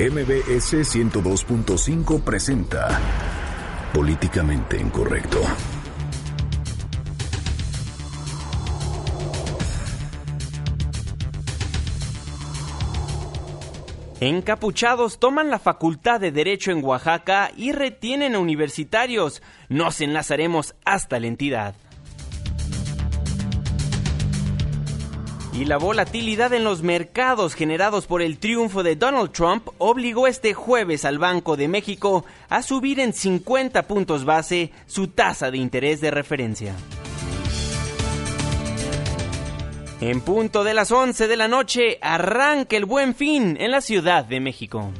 MBS 102.5 presenta Políticamente Incorrecto. Encapuchados toman la Facultad de Derecho en Oaxaca y retienen a universitarios. Nos enlazaremos hasta la entidad. Y la volatilidad en los mercados generados por el triunfo de Donald Trump obligó este jueves al Banco de México a subir en 50 puntos base su tasa de interés de referencia. En punto de las 11 de la noche arranca el buen fin en la Ciudad de México.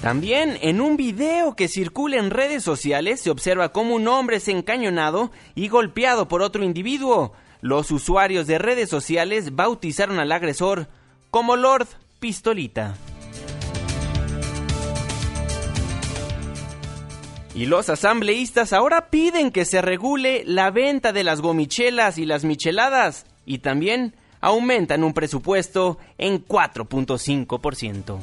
También en un video que circula en redes sociales se observa cómo un hombre es encañonado y golpeado por otro individuo. Los usuarios de redes sociales bautizaron al agresor como Lord Pistolita. Y los asambleístas ahora piden que se regule la venta de las gomichelas y las micheladas y también aumentan un presupuesto en 4.5%.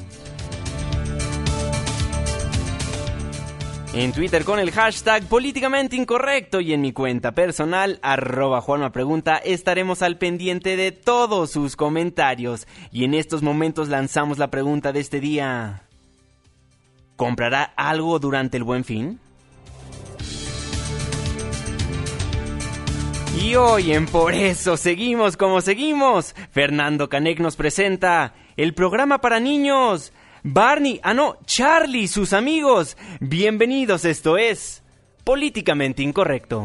En Twitter con el hashtag políticamente incorrecto y en mi cuenta personal, arroba Juanma Pregunta, estaremos al pendiente de todos sus comentarios. Y en estos momentos lanzamos la pregunta de este día. ¿Comprará algo durante el buen fin? Y hoy en Por eso seguimos como seguimos. Fernando Canek nos presenta el programa para niños. Barney, ah no, Charlie, sus amigos. Bienvenidos, esto es Políticamente Incorrecto.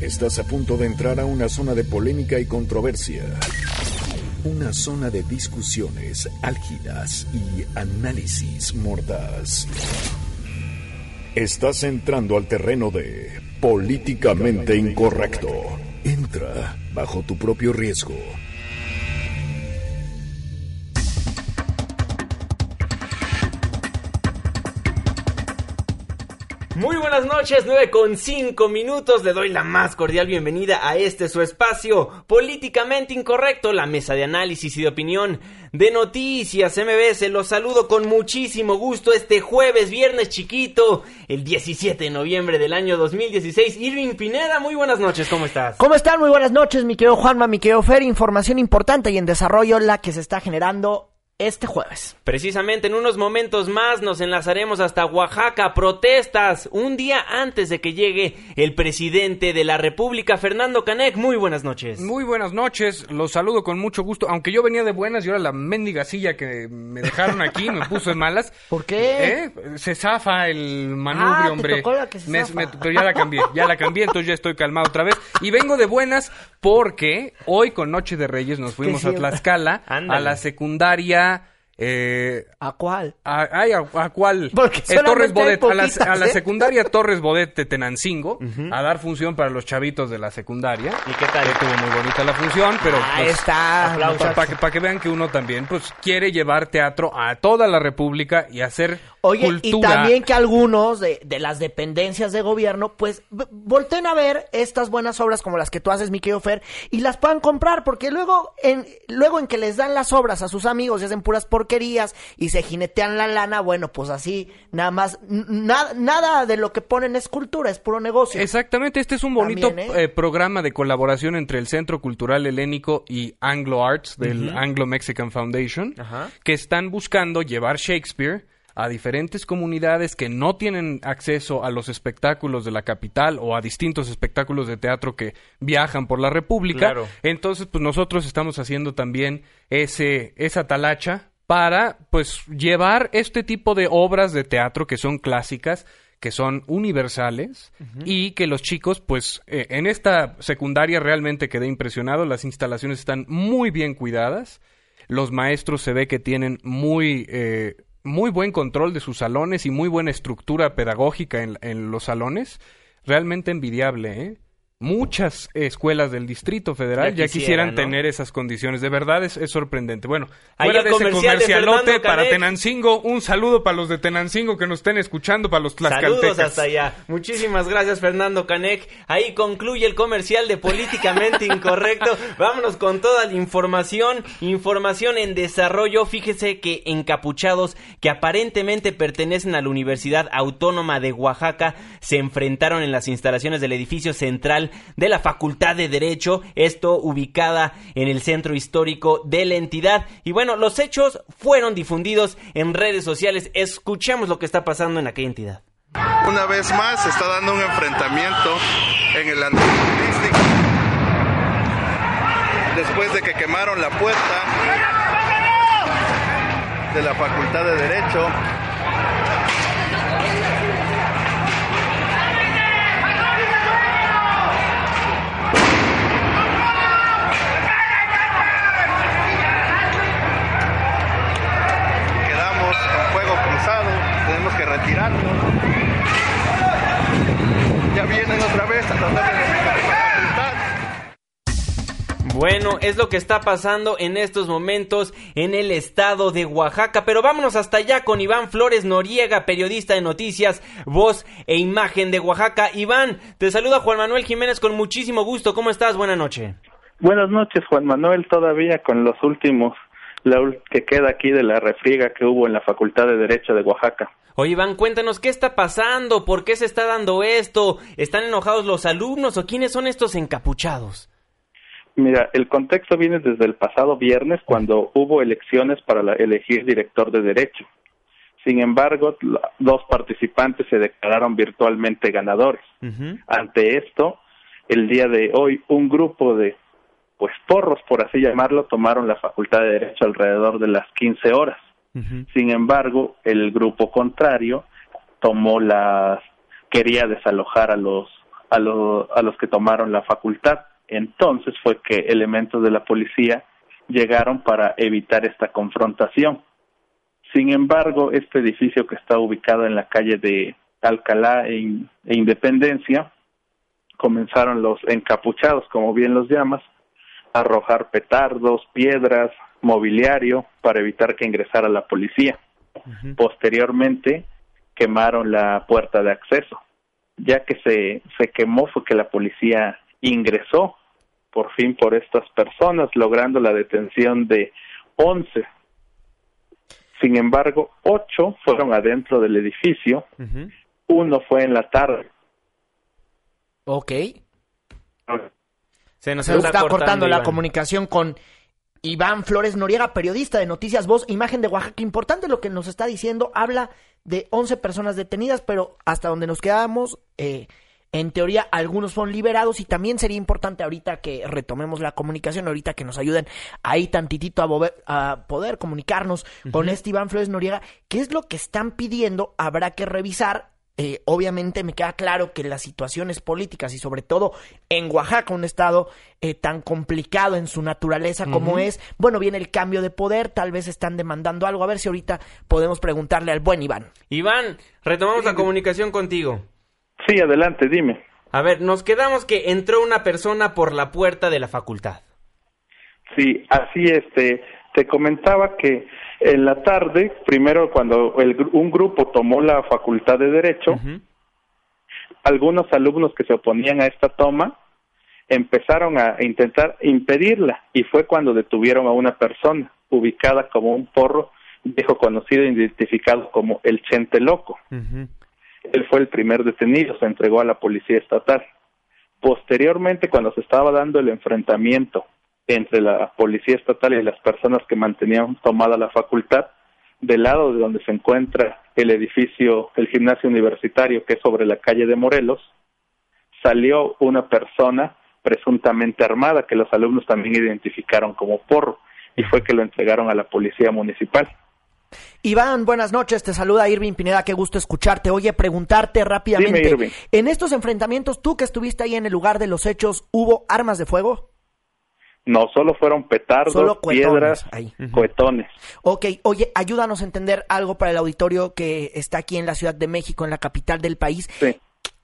Estás a punto de entrar a una zona de polémica y controversia. Una zona de discusiones álgidas y análisis mordaz. Estás entrando al terreno de políticamente incorrecto. Entra bajo tu propio riesgo. Muy buenas noches, 9 con 5 minutos. Le doy la más cordial bienvenida a este su espacio políticamente incorrecto, la mesa de análisis y de opinión de noticias MBS. Los saludo con muchísimo gusto este jueves, viernes chiquito, el 17 de noviembre del año 2016. Irving Pineda, muy buenas noches, ¿cómo estás? ¿Cómo están? Muy buenas noches, mi querido Juanma, mi querido Fer. Información importante y en desarrollo la que se está generando este jueves. Precisamente en unos momentos más nos enlazaremos hasta Oaxaca. Protestas un día antes de que llegue el presidente de la República, Fernando Canek. Muy buenas noches. Muy buenas noches, los saludo con mucho gusto. Aunque yo venía de buenas y ahora la mendiga silla que me dejaron aquí me puso en malas. ¿Por qué? ¿Eh? Se zafa el manubrio, Ah, te hombre. tocó la que se Me- zafa. me- pero ya la cambié, ya la cambié, entonces ya estoy calmado otra vez. Y vengo de buenas porque hoy con Noche de Reyes nos fuimos a. Tlaxcala, Ándale. a la secundaria. Eh, ¿A cuál? a, ay, ¿a, a cuál? Porque Eh, Torres Bodet, a la, poquitas, a la ¿eh? secundaria Torres Bodet de Tenancingo, a dar función para los chavitos de la secundaria. ¿Y qué tal? Estuvo muy bonita la función, pero Ahí pues, está. aplausos. para que, pa' que vean que uno también pues quiere llevar teatro a toda la República y hacer Oye, cultura. y también que algunos de, de las dependencias de gobierno, pues, v- volteen a ver estas buenas obras como las que tú haces, mi querido Fer, y las puedan comprar, porque luego en, luego en que les dan las obras a sus amigos y hacen puras porquerías y se jinetean la lana, bueno, pues así, nada más, n- nada, nada de lo que ponen es cultura, es puro negocio. Exactamente, este es un bonito También, ¿eh? eh, programa de colaboración entre el Centro Cultural Helénico y Anglo Arts del Anglo Mexican Foundation, Ajá. que están buscando llevar Shakespeare a diferentes comunidades que no tienen acceso a los espectáculos de la capital o a distintos espectáculos de teatro que viajan por la República. Claro. Entonces, pues nosotros estamos haciendo también ese esa talacha para pues llevar este tipo de obras de teatro que son clásicas que son universales y que los chicos, pues eh, en esta secundaria realmente quedé impresionado, las instalaciones están muy bien cuidadas, los maestros se ve que tienen muy, eh, muy buen control de sus salones y muy buena estructura pedagógica en, en los salones, realmente envidiable, ¿eh? Muchas escuelas del Distrito Federal Ya ya, quisiera, quisieran ¿no? tener esas condiciones. De verdad es, es sorprendente. Bueno, Ahí fuera el de ese de comercialote para. Tenancingo, un saludo para los de Tenancingo que nos estén escuchando, para los Saludos tlaxcaltecas. hasta allá. Muchísimas gracias, Fernando Canek. Ahí concluye el comercial de Políticamente Incorrecto. Vámonos con toda la información. Información en desarrollo. Fíjese que encapuchados que aparentemente pertenecen a la Universidad Autónoma de Oaxaca se enfrentaron en las instalaciones del edificio central de la Facultad de Derecho. Esto ubicada en el centro histórico de la entidad. Y bueno, los hechos fueron difundidos en redes sociales. Escuchemos lo que está pasando en aquella entidad. Una vez más se está dando un enfrentamiento en el antiguo turístico. Después de que quemaron la puerta de la Facultad de Derecho. Ya vienen otra vez a tratar de destruir la facultad. Bueno, es lo que está pasando en estos momentos en el estado de Oaxaca, pero vámonos hasta allá con Iván Flores Noriega, periodista de noticias, voz e imagen de Oaxaca. Iván, te saluda Juan Manuel Jiménez con muchísimo gusto. ¿Cómo estás? Buena noche. Buenas noches, Juan Manuel. Todavía con los últimos, la ul- que queda aquí de la refriega que hubo en la Facultad de Derecho de Oaxaca. Oye, Iván, cuéntanos qué está pasando, por qué se está dando esto, ¿están enojados los alumnos o quiénes son estos encapuchados? Mira, el contexto viene desde el pasado viernes cuando hubo elecciones para la- elegir director de Derecho. Sin embargo, la- dos participantes se declararon virtualmente ganadores. Ante esto, el día de hoy, un grupo de, pues, porros, por así llamarlo, tomaron la Facultad de Derecho alrededor de las 15 horas. Sin embargo, el grupo contrario tomó las quería desalojar a los a los a los que tomaron la facultad. Entonces fue que elementos de la policía llegaron para evitar esta confrontación. Sin embargo, este edificio que está ubicado en la calle de Alcalá e, e Independencia comenzaron los encapuchados, como bien los llamas, a arrojar petardos, piedras, mobiliario para evitar que ingresara la policía. Posteriormente quemaron la puerta de acceso. Ya que se, se quemó fue que la policía ingresó por fin por estas personas, logrando la detención de 11. Sin embargo, ocho fueron adentro del edificio, uno fue en la tarde. Ok. Se nos está cortando, la Iván. comunicación con Iván Flores Noriega, periodista de Noticias Voz, Imagen de Oaxaca. Importante lo que nos está diciendo. Habla de 11 personas detenidas, pero hasta donde nos quedamos, eh, en teoría, algunos fueron liberados. Y también sería importante ahorita que retomemos la comunicación, ahorita que nos ayuden ahí tantitito a poder comunicarnos con este Iván Flores Noriega. ¿Qué es lo que están pidiendo? Habrá que revisar. Eh, obviamente me queda claro que las situaciones políticas y sobre todo en Oaxaca, un estado eh, tan complicado en su naturaleza como es, bueno, viene el cambio de poder, tal vez están demandando algo, a ver si ahorita podemos preguntarle al buen Iván. Iván, retomamos la comunicación contigo. Sí, adelante, dime. A ver, nos quedamos que entró una persona por la puerta de la facultad. Sí, así este, te comentaba que en la tarde, primero cuando el un grupo tomó la facultad de Derecho, algunos alumnos que se oponían a esta toma empezaron a intentar impedirla y fue cuando detuvieron a una persona ubicada como un porro viejo conocido e identificado como el Chente Loco. Él fue el primer detenido, se entregó a la policía estatal. Posteriormente, cuando se estaba dando el enfrentamiento entre la policía estatal y las personas que mantenían tomada la facultad, del lado de donde se encuentra el edificio, el gimnasio universitario, que es sobre la calle de Morelos, salió una persona presuntamente armada que los alumnos también identificaron como porro y fue que lo entregaron a la policía municipal. Iván, buenas noches, te saluda Irving Pineda, qué gusto escucharte. Oye, preguntarte rápidamente, Dime, en estos enfrentamientos, tú que estuviste ahí en el lugar de los hechos, ¿hubo armas de fuego? No solo fueron petardos, Solo cuetones piedras, ahí. cohetones. Ok, oye, ayúdanos a entender algo para el auditorio que está aquí en la Ciudad de México, en la capital del país. Sí.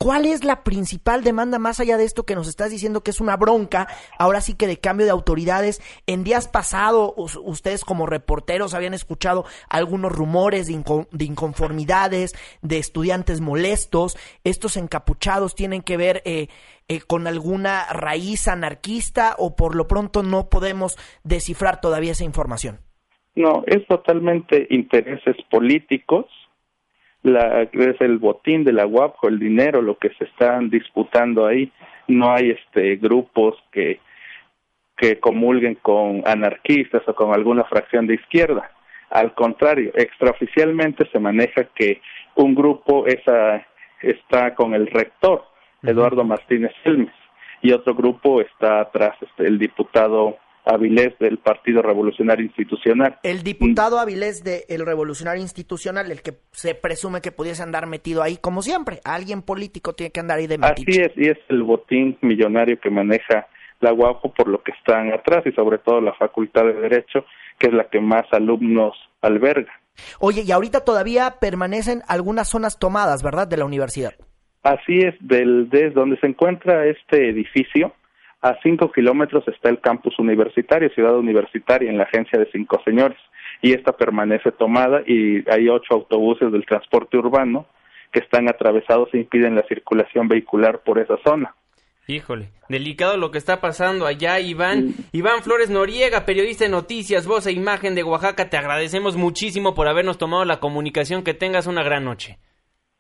¿Cuál es la principal demanda más allá de esto que nos estás diciendo que es una bronca? Ahora sí que de cambio de autoridades. En días pasados, ustedes como reporteros habían escuchado algunos rumores de, inconformidades, de estudiantes molestos. Estos encapuchados tienen que ver eh, eh, con alguna raíz anarquista o por lo pronto no podemos descifrar todavía esa información. No, es totalmente intereses políticos la, es el botín de la UAP o el dinero lo que se están disputando ahí. No hay este grupos que, que comulguen con anarquistas o con alguna fracción de izquierda. Al contrario, extraoficialmente se maneja que un grupo esa, está con el rector, Eduardo Martínez Elmes, y otro grupo está atrás, este, el diputado Avilés del Partido Revolucionario Institucional. El diputado Avilés del Revolucionario Institucional, el que se presume que pudiese andar metido ahí, como siempre, alguien político tiene que andar ahí de metido. Así es, y es el botín millonario que maneja la Guapo por lo que están atrás y sobre todo la Facultad de Derecho, que es la que más alumnos alberga. Oye, y ahorita todavía permanecen algunas zonas tomadas, ¿verdad?, de la universidad. Así es, del, desde donde se encuentra este edificio, a cinco kilómetros está el campus universitario, ciudad universitaria, en la agencia de Cinco Señores, y esta permanece tomada y hay ocho autobuses del transporte urbano que están atravesados e impiden la circulación vehicular por esa zona. Híjole, delicado lo que está pasando allá, Iván. Iván Flores Noriega, periodista de noticias, voz e imagen de Oaxaca, te agradecemos muchísimo por habernos tomado la comunicación. Que tengas una gran noche.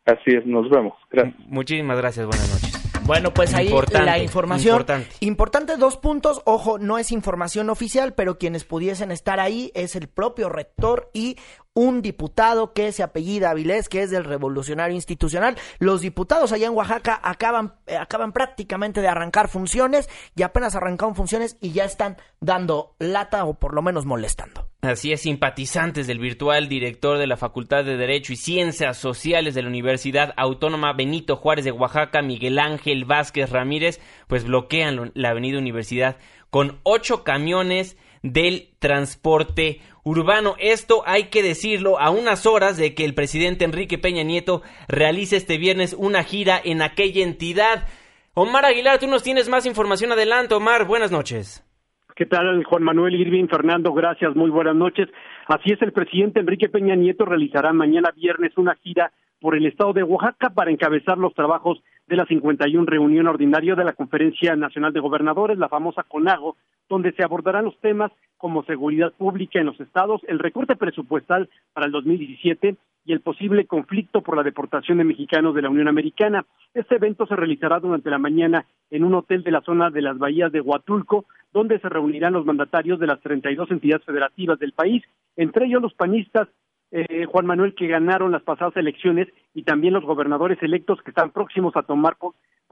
Así es, nos vemos. Gracias. Muchísimas gracias, buenas noches. Bueno, pues ahí la información. Importante. importante. dos puntos. Ojo, no es información oficial, pero quienes pudiesen estar ahí es el propio rector y un diputado que se apellida Avilés, que es del Revolucionario Institucional. Los diputados allá en Oaxaca acaban, eh, acaban prácticamente de arrancar funciones y apenas arrancaron funciones y ya están dando lata o por lo menos molestando. Así es, simpatizantes del virtual director de la Facultad de Derecho y Ciencias Sociales de la Universidad Autónoma Benito Juárez de Oaxaca, Miguel Ángel Vázquez Ramírez, pues bloquean la avenida Universidad con ocho camiones del transporte urbano. Esto hay que decirlo a unas horas de que el presidente Enrique Peña Nieto realice este viernes una gira en aquella entidad. Omar Aguilar, tú nos tienes más información adelante. Omar, buenas noches. ¿Qué tal, Juan Manuel Irving? Fernando, gracias, muy buenas noches. Así es, el presidente Enrique Peña Nieto realizará mañana viernes una gira por el estado de Oaxaca para encabezar los trabajos de la 51 reunión ordinaria de la Conferencia Nacional de Gobernadores, la famosa CONAGO, donde se abordarán los temas como seguridad pública en los estados, el recorte presupuestal para el 2017 y el posible conflicto por la deportación de mexicanos de la Unión Americana. Este evento se realizará durante la mañana en un hotel de la zona de las bahías de Huatulco, donde se reunirán los mandatarios de las 32 entidades federativas del país, entre ellos los panistas eh, Juan Manuel, que ganaron las pasadas elecciones y también los gobernadores electos que están próximos a tomar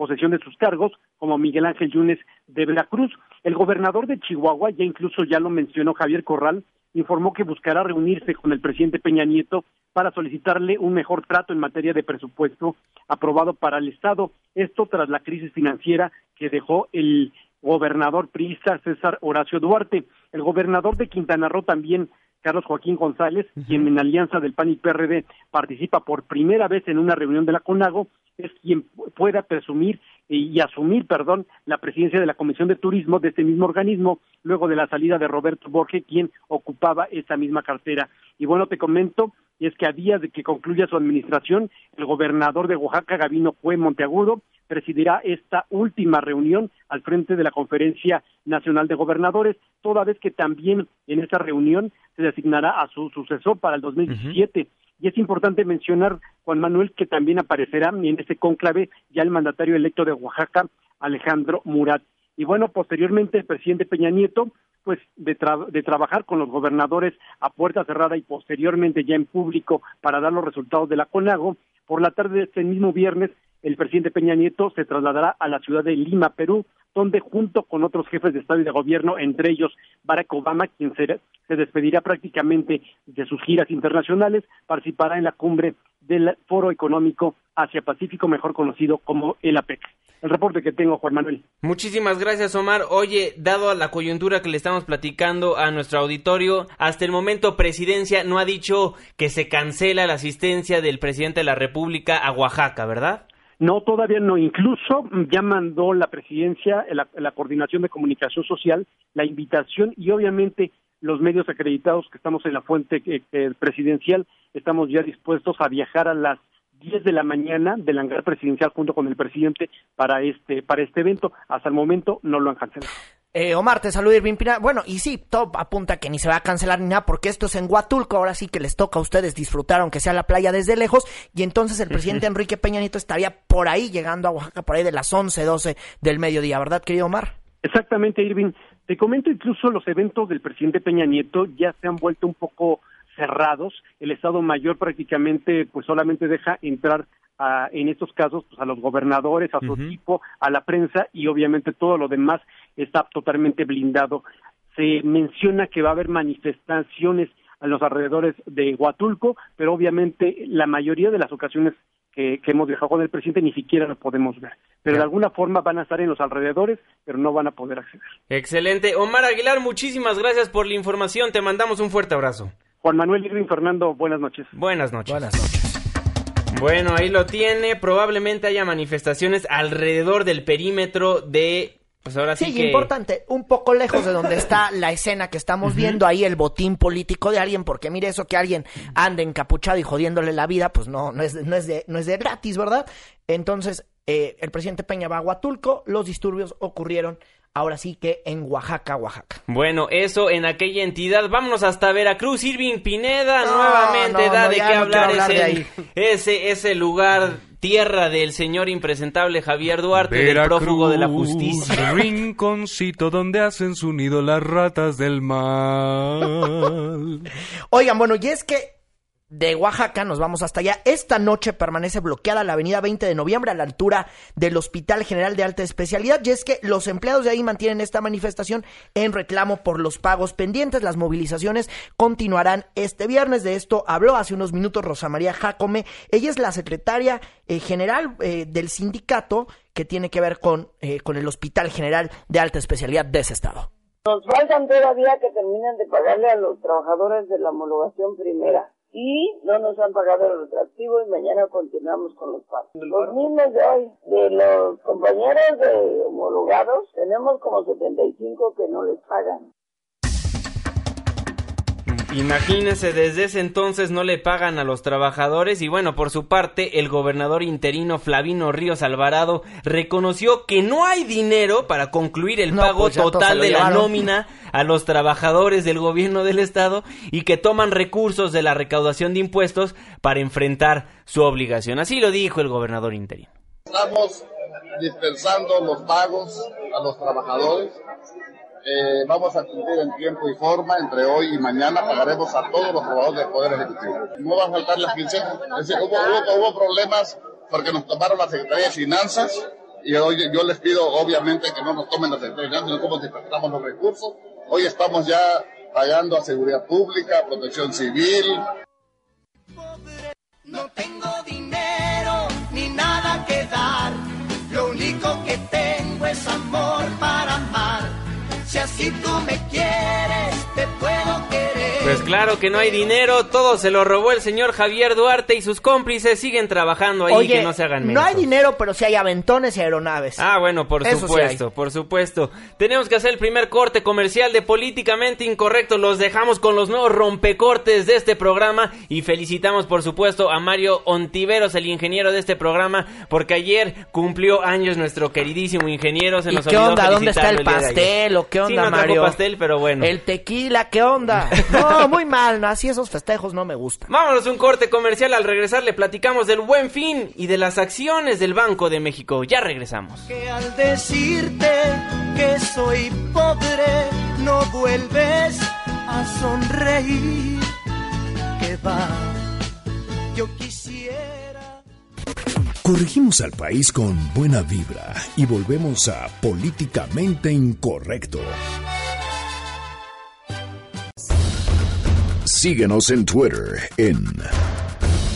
posesión de sus cargos, como Miguel Ángel Yunes de Veracruz. El gobernador de Chihuahua, ya incluso ya lo mencionó Javier Corral, informó que buscará reunirse con el presidente Peña Nieto para solicitarle un mejor trato en materia de presupuesto aprobado para el Estado. Esto tras la crisis financiera que dejó el gobernador priista César Horacio Duarte. El gobernador de Quintana Roo también Carlos Joaquín González, quien en alianza del PAN y PRD participa por primera vez en una reunión de la CONAGO, es quien pueda presumir y asumir, perdón, la presidencia de la Comisión de Turismo de este mismo organismo, luego de la salida de Roberto Borges, quien ocupaba esa misma cartera. Y bueno, te comento, y es que a días de que concluya su administración, el gobernador de Oaxaca, Gabino Cue Monteagudo, presidirá esta última reunión al frente de la Conferencia Nacional de Gobernadores, toda vez que también en esta reunión se designará a su sucesor para el 2017. Y es importante mencionar, Juan Manuel, que también aparecerá en este cónclave ya el mandatario electo de Oaxaca, Alejandro Murat. Y bueno, posteriormente el presidente Peña Nieto, pues de, de trabajar con los gobernadores a puerta cerrada y posteriormente ya en público para dar los resultados de la CONAGO, por la tarde de este mismo viernes el presidente Peña Nieto se trasladará a la ciudad de Lima, Perú, donde junto con otros jefes de Estado y de Gobierno, entre ellos Barack Obama, quien se, despedirá prácticamente de sus giras internacionales, participará en la cumbre del Foro Económico Asia-Pacífico, mejor conocido como el APEC. El reporte que tengo, Juan Manuel. Muchísimas gracias, Omar. Oye, dado a la coyuntura que le estamos platicando a nuestro auditorio, hasta el momento Presidencia no ha dicho que se cancela la asistencia del presidente de la República a Oaxaca, ¿verdad? No, todavía no. Incluso ya mandó la presidencia, la, coordinación de comunicación social, la invitación y obviamente los medios acreditados que estamos en la fuente eh, eh, presidencial, estamos ya dispuestos a viajar a las 10 de la mañana del hangar presidencial junto con el presidente para este para este evento. Hasta el momento no lo han cancelado. Eh, Omar, te saluda Irving Pina. Bueno, y sí, todo apunta que ni se va a cancelar ni nada, porque esto es en Huatulco. Ahora sí que les toca a ustedes disfrutar, aunque sea la playa desde lejos. Y entonces el presidente Enrique Peña Nieto estaría por ahí, llegando a Oaxaca, por ahí de las 11, 12 del mediodía, ¿verdad, querido Omar? Exactamente, Irving. Te comento incluso los eventos del presidente Peña Nieto ya se han vuelto un poco cerrados. El Estado Mayor prácticamente pues solamente deja entrar a, en estos casos pues, a los gobernadores, a su equipo, a la prensa y obviamente todo lo demás está totalmente blindado. Se menciona que va a haber manifestaciones a los alrededores de Huatulco, pero obviamente la mayoría de las ocasiones que, hemos dejado con el presidente ni siquiera lo podemos ver. Pero de alguna forma van a estar en los alrededores, pero no van a poder acceder. Excelente. Omar Aguilar, muchísimas gracias por la información. Te mandamos un fuerte abrazo. Juan Manuel Irving Fernando, buenas noches. Buenas noches. Buenas noches. Bueno, ahí lo tiene. Probablemente haya manifestaciones alrededor del perímetro de pues ahora sí, sí importante, un poco lejos de donde está la escena que estamos viendo ahí el botín político de alguien, porque mire eso que alguien ande encapuchado y jodiéndole la vida, pues no, no es, no es de, no es de gratis, ¿verdad? Entonces, eh, el presidente Peña va a Huatulco, los disturbios ocurrieron ahora sí que en Oaxaca, Oaxaca. Bueno, eso en aquella entidad. Vámonos hasta Veracruz. Irving Pineda nuevamente da de qué hablar, ese, ese, lugar, tierra del señor impresentable Javier Duarte, del prófugo de la justicia. Rinconcito donde hacen su nido las ratas del mal. Oigan, bueno, y es que de Oaxaca, nos vamos hasta allá. Esta noche permanece bloqueada la avenida 20 de noviembre a la altura del Hospital General de Alta Especialidad. Y es que los empleados de ahí mantienen esta manifestación en reclamo por los pagos pendientes. Las movilizaciones continuarán este viernes. De esto habló hace unos minutos Rosa María Jacome. Ella es la secretaria eh, general eh, del sindicato que tiene que ver con, eh, con el Hospital General de Alta Especialidad de ese estado. Nos faltan todavía que terminen de pagarle a los trabajadores de la homologación primera y no nos han pagado el retractivo y mañana continuamos con los pagos. Los mismos de hoy, de los compañeros de homologados, tenemos como 75 que no les pagan. Imagínense, desde ese entonces no le pagan a los trabajadores y bueno, por su parte, el gobernador interino Flavino Ríos Alvarado reconoció que no hay dinero para concluir el pago pues total de la nómina a los trabajadores del gobierno del estado y que toman recursos de la recaudación de impuestos para enfrentar su obligación. Así lo dijo el gobernador interino. Estamos dispensando los pagos a los trabajadores eh, vamos a cumplir en tiempo y forma, entre hoy y mañana pagaremos a todos los trabajadores del Poder Ejecutivo. No van a faltar las quincenas. hubo, problemas porque nos tomaron la Secretaría de Finanzas y hoy yo les pido obviamente que no nos tomen la Secretaría de Finanzas, sino cómo dispersamos los recursos. Hoy estamos ya pagando a Seguridad Pública, Protección Civil. No tengo dinero ni nada que dar, lo único que tengo es amor para. Si tú me quieres. Pues claro que no hay dinero, todo se lo robó el señor Javier Duarte y sus cómplices siguen trabajando ahí que no se hagan menos. No hay dinero, pero sí hay aventones y aeronaves. Ah, bueno, por supuesto, por supuesto. Tenemos que hacer el primer corte comercial de Políticamente Incorrecto. Los dejamos con los nuevos rompecortes de este programa y felicitamos, por supuesto, a Mario Ontiveros, el ingeniero de este programa, porque ayer cumplió años nuestro queridísimo ingeniero. Se nos qué onda? ¿Dónde está el pastel o qué sí, no Mario? pastel, pero bueno. El tequila, ¿qué onda? No, muy mal, así esos festejos no me gustan. Vámonos a un corte comercial, al regresar le platicamos del buen fin y de las acciones del Banco de México. Ya regresamos. Que al decirte que soy pobre, no vuelves a sonreír. Que va, yo quisiera... Corregimos al país con buena vibra y volvemos a políticamente incorrecto. Síguenos en Twitter en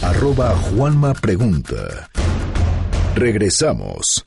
arroba Juanma Pregunta. Regresamos.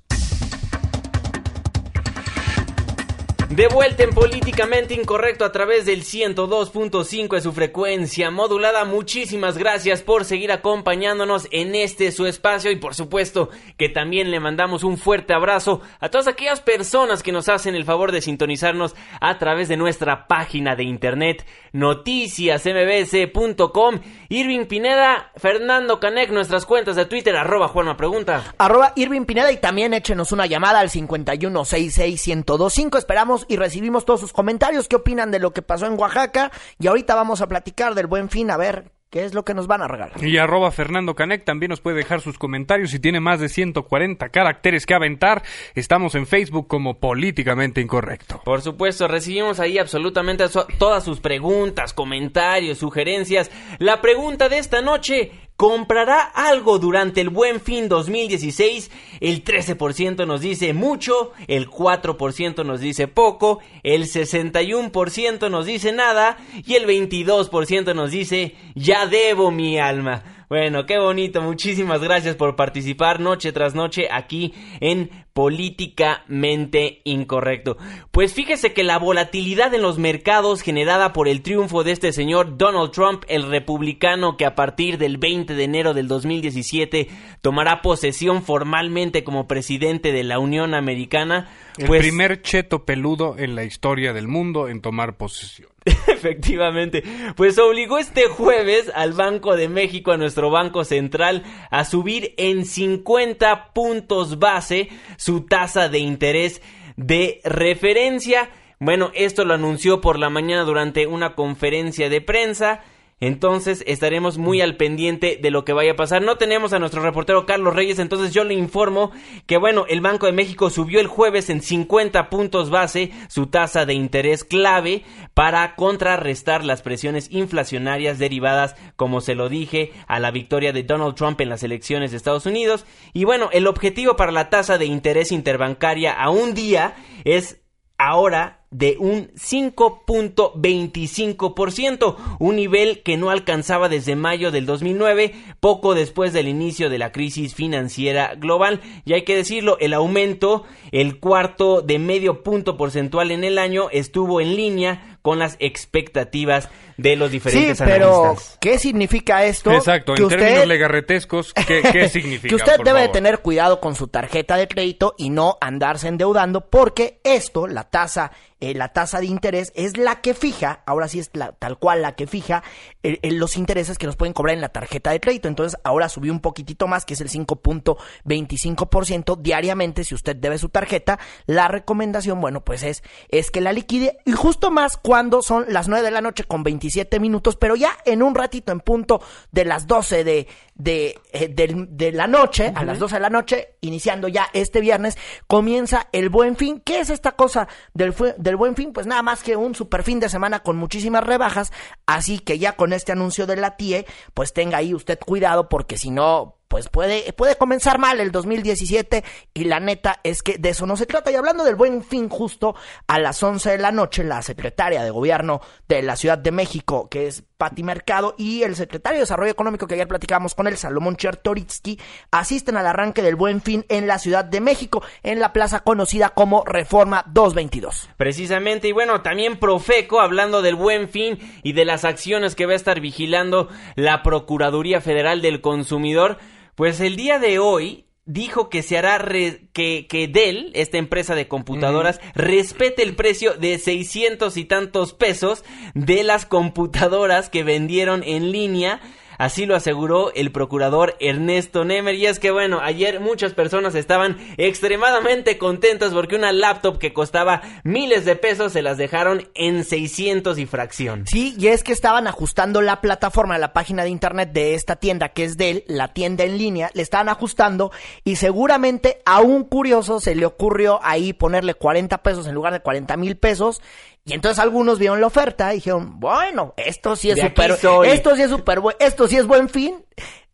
De vuelta en Políticamente Incorrecto a través del 102.5 de su frecuencia modulada. Muchísimas gracias por seguir acompañándonos en este su espacio y por supuesto que también le mandamos un fuerte abrazo a todas aquellas personas que nos hacen el favor de sintonizarnos a través de nuestra página de internet noticiasmbs.com. Irving Pineda, Fernando Canec, nuestras cuentas de Twitter, arroba Juanma Pregunta. Arroba Irving Pineda y también échenos una llamada al 5166125. Esperamos y recibimos todos sus comentarios. ¿Qué opinan de lo que pasó en Oaxaca? Y ahorita vamos a platicar del buen fin, a ver qué es lo que nos van a regalar. Y arroba Fernando Canec también nos puede dejar sus comentarios si tiene más de 140 caracteres que aventar. Estamos en Facebook como Políticamente Incorrecto. Por supuesto, recibimos ahí absolutamente so- todas sus preguntas, comentarios, sugerencias. La pregunta de esta noche, ¿comprará algo durante el Buen Fin 2016? El 13% nos dice mucho, el 4% nos dice poco, el 61% nos dice nada y el 22% nos dice ya debo mi alma. Bueno, qué bonito. Muchísimas gracias por participar noche tras noche aquí en Políticamente Incorrecto. Pues fíjese que la volatilidad en los mercados generada por el triunfo de este señor Donald Trump, el republicano que a partir del 20 de enero del 2017 tomará posesión formalmente como presidente de la Unión Americana, El pues primer cheto peludo en la historia del mundo en tomar posesión. Efectivamente, pues obligó este jueves al Banco de México, a nuestro Banco Central, a subir en 50 puntos base su tasa de interés de referencia. Bueno, esto lo anunció por la mañana durante una conferencia de prensa. Entonces estaremos muy al pendiente de lo que vaya a pasar. No tenemos a nuestro reportero Carlos Reyes, entonces yo le informo que bueno, el Banco de México subió el jueves en 50 puntos base su tasa de interés clave para contrarrestar las presiones inflacionarias derivadas, como se lo dije, a la victoria de Donald Trump en las elecciones de Estados Unidos. Y bueno, el objetivo para la tasa de interés interbancaria a un día es ahora de un 5.25%, un nivel que no alcanzaba desde mayo del 2009, poco después del inicio de la crisis financiera global. Y hay que decirlo, el aumento, el cuarto de medio punto porcentual en el año, estuvo en línea con las expectativas de los Sí, diferentes pero analistas. ¿qué significa esto? Exacto, Que en usted- términos legarretescos, ¿qué, qué significa? que usted por debe favor? tener cuidado con su tarjeta de crédito y no andarse endeudando porque esto, la tasa, eh, la tasa de interés es la que fija, ahora sí es la, tal cual la que fija eh, eh, los intereses que nos pueden cobrar en la tarjeta de crédito. Entonces ahora subió un poquitito más, que es el 5.25% diariamente si usted debe su tarjeta. La recomendación, bueno, pues es, es que la liquide y justo más cuando son las 9 de la noche con 27 minutos, pero ya en un ratito en punto de las 12 de, de, eh, de la noche, a las 12 de la noche, iniciando ya este viernes, comienza el buen fin. ¿Qué es esta cosa del, del buen fin? Pues nada más que un super fin de semana con muchísimas rebajas, así que ya con este anuncio de la TIE, pues tenga ahí usted cuidado porque si no, pues puede, puede comenzar mal el 2017 y la neta es que de eso no se trata. Y hablando del buen fin, justo a las 11 de la noche, la secretaria de gobierno de la Ciudad de México, que es Pati Mercado, y el secretario de Desarrollo Económico que ayer platicamos con él, Salomón Chertoritsky, asisten al arranque del buen fin en la Ciudad de México, en la plaza conocida como Reforma 222. Precisamente, y bueno, también Profeco, hablando del buen fin y de las acciones que va a estar vigilando la Procuraduría Federal del Consumidor, pues el día de hoy dijo que se hará re- que, que Dell, esta empresa de computadoras, respete el precio de 600 y tantos pesos de las computadoras que vendieron en línea. Así lo aseguró el procurador Ernesto Nemer. Y es que bueno, ayer muchas personas estaban extremadamente contentas porque una laptop que costaba miles de pesos se las dejaron en 600 y fracción. Sí, y es que estaban ajustando la plataforma, la página de internet de esta tienda que es Dell, la tienda en línea, le estaban ajustando y seguramente a un curioso se le ocurrió ahí ponerle 40 pesos en lugar de 40 mil pesos. Y entonces algunos vieron la oferta y dijeron, bueno, esto sí es súper, esto sí es súper esto sí es buen fin.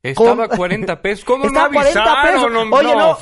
Estaba a Com- 40 pesos. ¿Cómo Estaba no avisaron? No, Oye, no,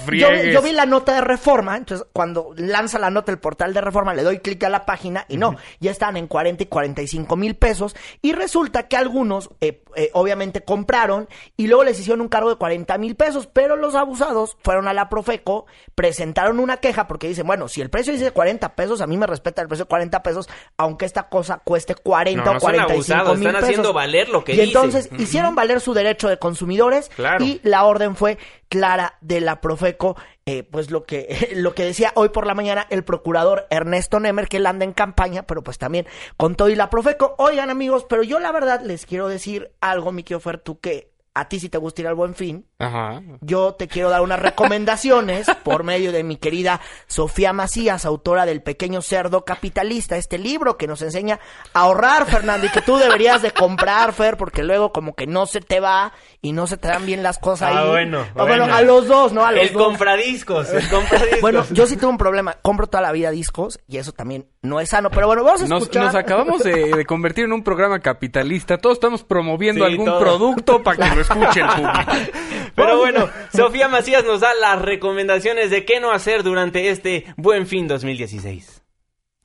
yo, vi la nota de reforma, entonces cuando lanza la nota el portal de reforma, le doy clic a la página y no, ya están en 40 y 45 mil pesos. Y resulta que algunos, eh, eh, obviamente, compraron y luego les hicieron un cargo de 40 mil pesos, pero los abusados fueron a la Profeco, presentaron una queja porque dicen, bueno, si el precio dice 40 pesos, a mí me respeta el precio de 40 pesos, aunque esta cosa cueste 40 No, o son 45 abusados, mil están pesos. haciendo valer lo que y dice. entonces hicieron valer su derecho de consumidores Claro. y la orden fue clara de la Profeco, eh, pues lo que, lo que decía hoy por la mañana el procurador Ernesto Nemer, que él anda en campaña, pero pues también con todo y la Profeco. Oigan amigos, pero yo la verdad les quiero decir algo, mi Ofer, tú que a ti si te gusta ir al buen fin, Ajá. yo te quiero dar unas recomendaciones por medio de mi querida Sofía Macías, autora del Pequeño Cerdo Capitalista, este libro que nos enseña a ahorrar, Fernando, y que tú deberías de comprar, Fer, porque luego como que no se te va y no se te dan bien las cosas Ah, ahí. bueno, Ah, bueno, bueno. a los dos, ¿no? A los El dos. compradiscos, el compradiscos. Bueno, yo sí tuve un problema. Compro toda la vida discos y eso también no es sano. Pero bueno, vamos a Nos, escuchar. nos acabamos de, de convertir en un programa capitalista. Todos estamos promoviendo Sí, algún todos. producto para que lo escuche el público. Pero bueno, Sofía Macías nos da las recomendaciones de qué no hacer durante este Buen Fin 2016.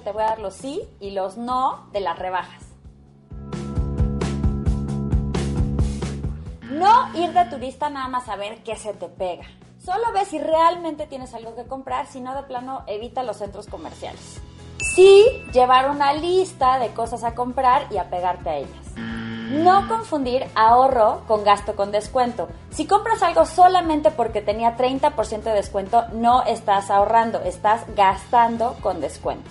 Te voy a dar los sí y los no de las rebajas. No ir de turista nada más a ver qué se te pega. Solo ve si realmente tienes algo que comprar, si no de plano evita los centros comerciales. Sí, llevar una lista de cosas a comprar y apegarte a ellas. No confundir ahorro con gasto con descuento. Si compras algo solamente porque tenía 30% de descuento, no estás ahorrando, estás gastando con descuento.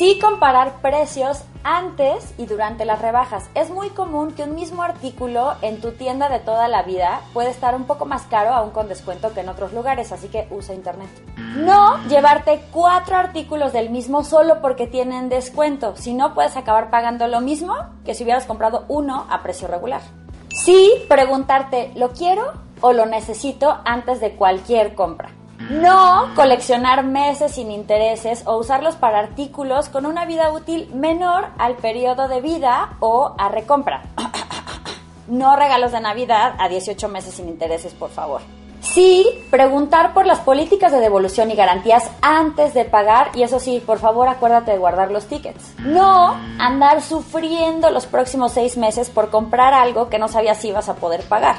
Sí comparar precios antes y durante las rebajas. Es muy común que un mismo artículo en tu tienda de toda la vida puede estar un poco más caro aún con descuento que en otros lugares, así que usa internet. No llevarte cuatro artículos del mismo solo porque tienen descuento, si no puedes acabar pagando lo mismo que si hubieras comprado uno a precio regular. Sí preguntarte, ¿lo quiero o lo necesito antes de cualquier compra? No coleccionar meses sin intereses o usarlos para artículos con una vida útil menor al periodo de vida o a recompra. No regalos de Navidad a 18 meses sin intereses, por favor. Sí, preguntar por las políticas de devolución y garantías antes de pagar y eso sí, por favor acuérdate de guardar los tickets. No andar sufriendo los próximos seis meses por comprar algo que no sabías si ibas a poder pagar.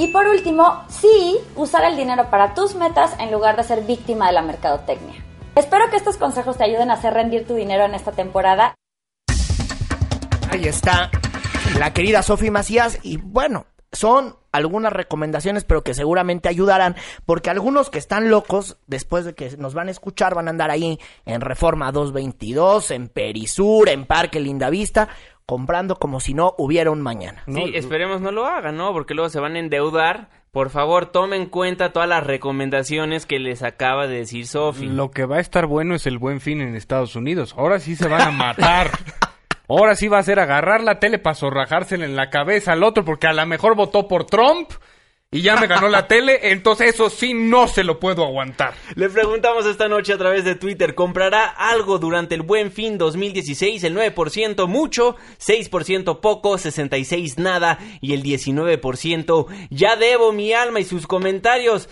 Y por último, sí, usar el dinero para tus metas en lugar de ser víctima de la mercadotecnia. Espero que estos consejos te ayuden a hacer rendir tu dinero en esta temporada. Ahí está la querida Sofía Macías y bueno, son algunas recomendaciones pero que seguramente ayudarán porque algunos que están locos después de que nos van a escuchar van a andar ahí en Reforma 222, en Perisur, en Parque Lindavista comprando como si no hubiera un mañana. Sí, esperemos no lo hagan, ¿no? Porque luego se van a endeudar. Por favor, tomen en cuenta todas las recomendaciones que les acaba de decir Sofi. Lo que va a estar bueno es el buen fin en Estados Unidos. Ahora sí se van a matar. Ahora sí va a ser agarrar la tele para zorrajársela en la cabeza al otro porque a lo mejor votó por Trump y ya me ganó la tele. Entonces eso sí no se lo puedo aguantar. Le preguntamos esta noche a través de Twitter, ¿comprará algo durante el Buen Fin 2016? El 9% mucho, 6% poco, 66 nada y el 19% ya debo mi alma y sus comentarios.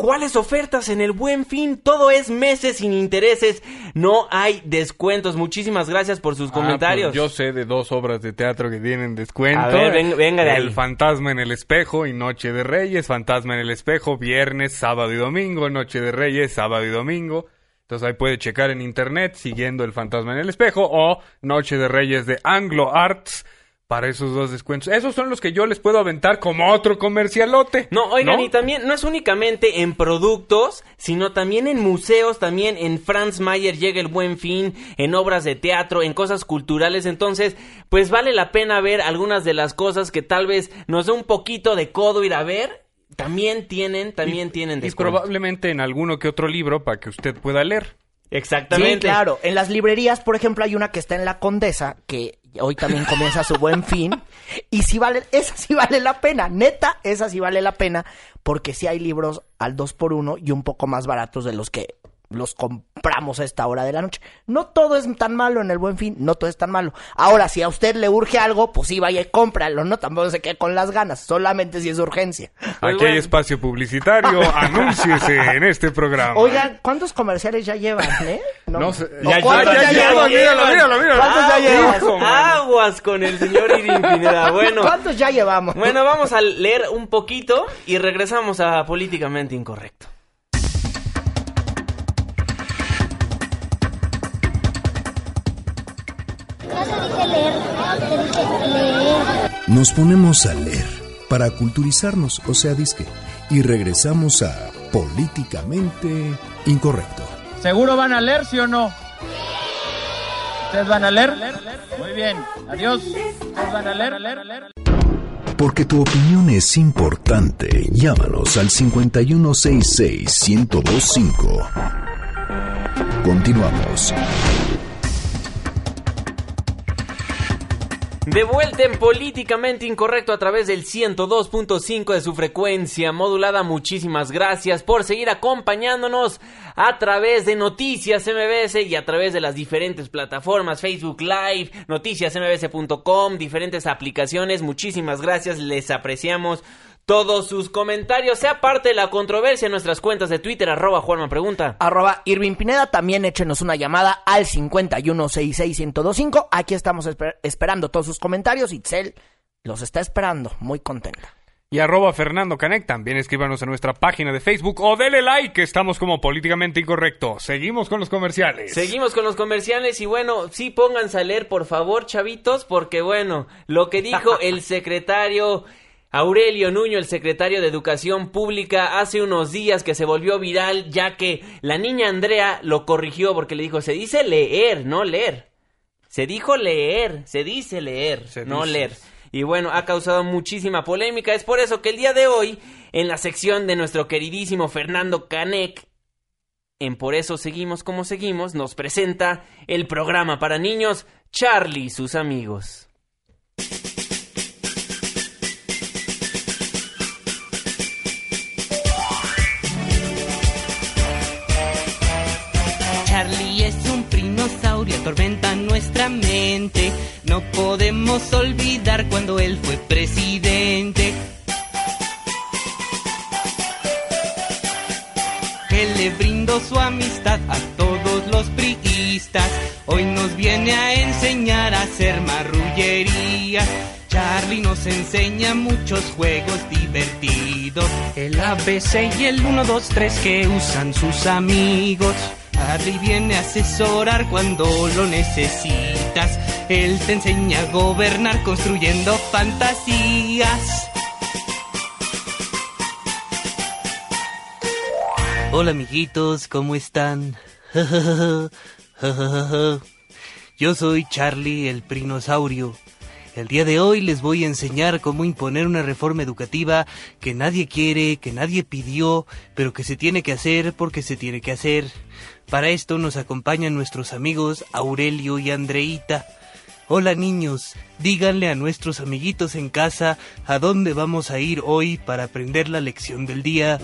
¿Cuáles ofertas en el buen fin? Todo es meses sin intereses, no hay descuentos. Muchísimas gracias por sus Ah, comentarios. pues yo sé de dos obras de teatro que tienen descuento. A ver, ven- venga de ahí. El Fantasma en el Espejo y Noche de Reyes. Fantasma en el Espejo, viernes, sábado y domingo. Noche de Reyes, sábado y domingo. Entonces ahí puede checar en internet siguiendo el Fantasma en el Espejo o Noche de Reyes de Anglo Arts para esos dos descuentos. Esos son los que yo les puedo aventar como otro comercialote. No, oigan, ¿no? y también no es únicamente en productos, sino también en museos, también en Franz Mayer llega el buen fin, en obras de teatro, en cosas culturales. Entonces, pues vale la pena ver algunas de las cosas que tal vez nos dé un poquito de codo ir a ver. También tienen, también tienen Y descuento. probablemente en alguno que otro libro para que usted pueda leer. Exactamente. Sí, claro. En las librerías, por ejemplo, hay una que está en la Condesa, que hoy también comienza su buen fin. Y sí vale, esa sí vale la pena. Neta, esa sí vale la pena. Porque sí hay libros al 2 por 1 y un poco más baratos de los que los compramos a esta hora de la noche. No todo es tan malo en el buen fin, no todo es tan malo. Ahora, si a usted le urge algo, pues sí, vaya y cómpralo, no tampoco se quede con las ganas, solamente si es urgencia. Aquí hay espacio publicitario, anúnciese en este programa. Oigan, ¿cuántos comerciales ya llevan, eh? No sé. ¿O Ya cuántos llevan, ya llevan, míralo, míralo, míralo. ¿Cuántos ya Aguas, llevan? aguas con el señor Irin Pineda. Bueno, ¿Cuántos ya llevamos? bueno, vamos a leer un poquito y regresamos a Políticamente Incorrecto. Nos ponemos a leer para culturizarnos, o sea, disque, y regresamos a Políticamente Incorrecto. ¿Seguro van a leer, sí o no? ¿Ustedes van a leer? Muy bien, adiós. ¿Ustedes van a leer? Porque tu opinión es importante, llámanos al 5166-1025. Continuamos. De vuelta en Políticamente Incorrecto a través del 102.5 de su frecuencia modulada. Muchísimas gracias por seguir acompañándonos a través de Noticias MBS y a través de las diferentes plataformas Facebook Live, noticiasmbs.com, diferentes aplicaciones. Muchísimas gracias, les apreciamos todos sus comentarios. Sea parte de la controversia en nuestras cuentas de Twitter, arroba Juanma Pregunta. Arroba Irving Pineda, también échenos una llamada al 5166125. Aquí estamos esper- esperando todos sus comentarios. Itzel los está esperando, muy contenta. Y arroba Fernando Canec, también escríbanos a nuestra página de Facebook o dele like, que estamos como políticamente incorrecto. Seguimos con los comerciales. Seguimos con los comerciales y bueno, sí pónganse a leer por favor, chavitos, porque bueno, lo que dijo el secretario Aurelio Nuño, el secretario de Educación Pública, hace unos días que se volvió viral ya que la niña Andrea lo corrigió porque le dijo, se dice leer, no leer. Se dijo leer, se dice leer, Se no dice. leer. Y bueno, ha causado muchísima polémica. Es por eso que el día de hoy, en la sección de nuestro queridísimo Fernando Canek, en Por eso seguimos como seguimos, nos presenta el programa para niños Charlie y sus amigos. Prinosaurio, atormenta nuestra mente. No podemos olvidar cuando él fue presidente. Él le brindó su amistad a todos los priistas. Hoy nos viene a enseñar a hacer marrullería. Charlie nos enseña muchos juegos divertidos. El ABC y el 1, 2, 3 que usan sus amigos. Charlie viene a asesorar cuando lo necesitas. Él te enseña a gobernar construyendo fantasías. Hola amiguitos, ¿cómo están? Yo soy Charlie el Prinosaurio. El día de hoy les voy a enseñar cómo imponer una reforma educativa que nadie quiere, que nadie pidió, pero que se tiene que hacer porque se tiene que hacer. Para esto nos acompañan nuestros amigos Aurelio y Andreita. Hola niños, díganle a nuestros amiguitos en casa a dónde vamos a ir hoy para aprender la lección del día.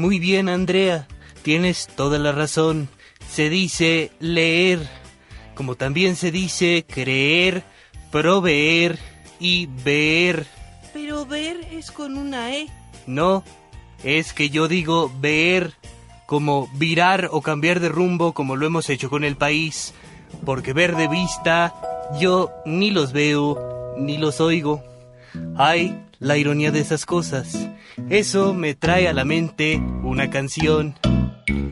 Muy bien, Andrea, tienes toda la razón. Se dice leer, como también se dice creer, proveer y ver. Pero ver es con una E. No, es que yo digo ver, como virar o cambiar de rumbo como lo hemos hecho con el país. Porque ver de vista, yo ni los veo, ni los oigo. Ay, la ironía de esas cosas. Eso me trae a la mente una canción.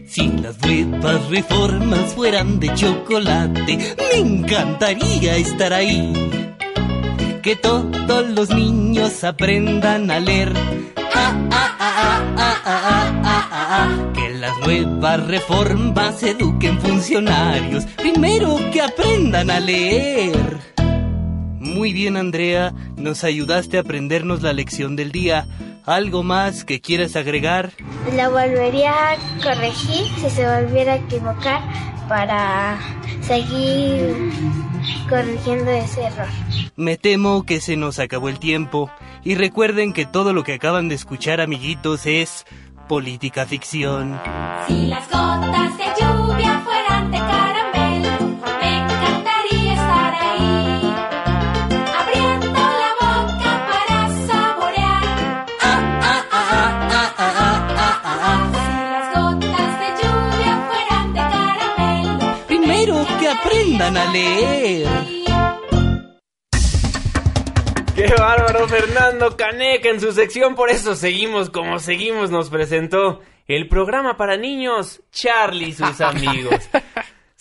Si las nuevas reformas fueran de chocolate, me encantaría estar ahí. Que todos los niños aprendan a leer. Que las nuevas reformas eduquen funcionarios. Primero que aprendan a leer. Muy bien, Andrea, nos ayudaste a aprendernos la lección del día. ¿Algo más que quieras agregar? La volvería a corregir si se volviera a equivocar para seguir corrigiendo ese error. Me temo que se nos acabó el tiempo. Y recuerden que todo lo que acaban de escuchar, amiguitos, es política ficción. Si las gotas de aprendan a leer. ¡Qué bárbaro! Fernando Caneca en su sección, por eso seguimos como seguimos, nos presentó el programa para niños Charlie y sus amigos.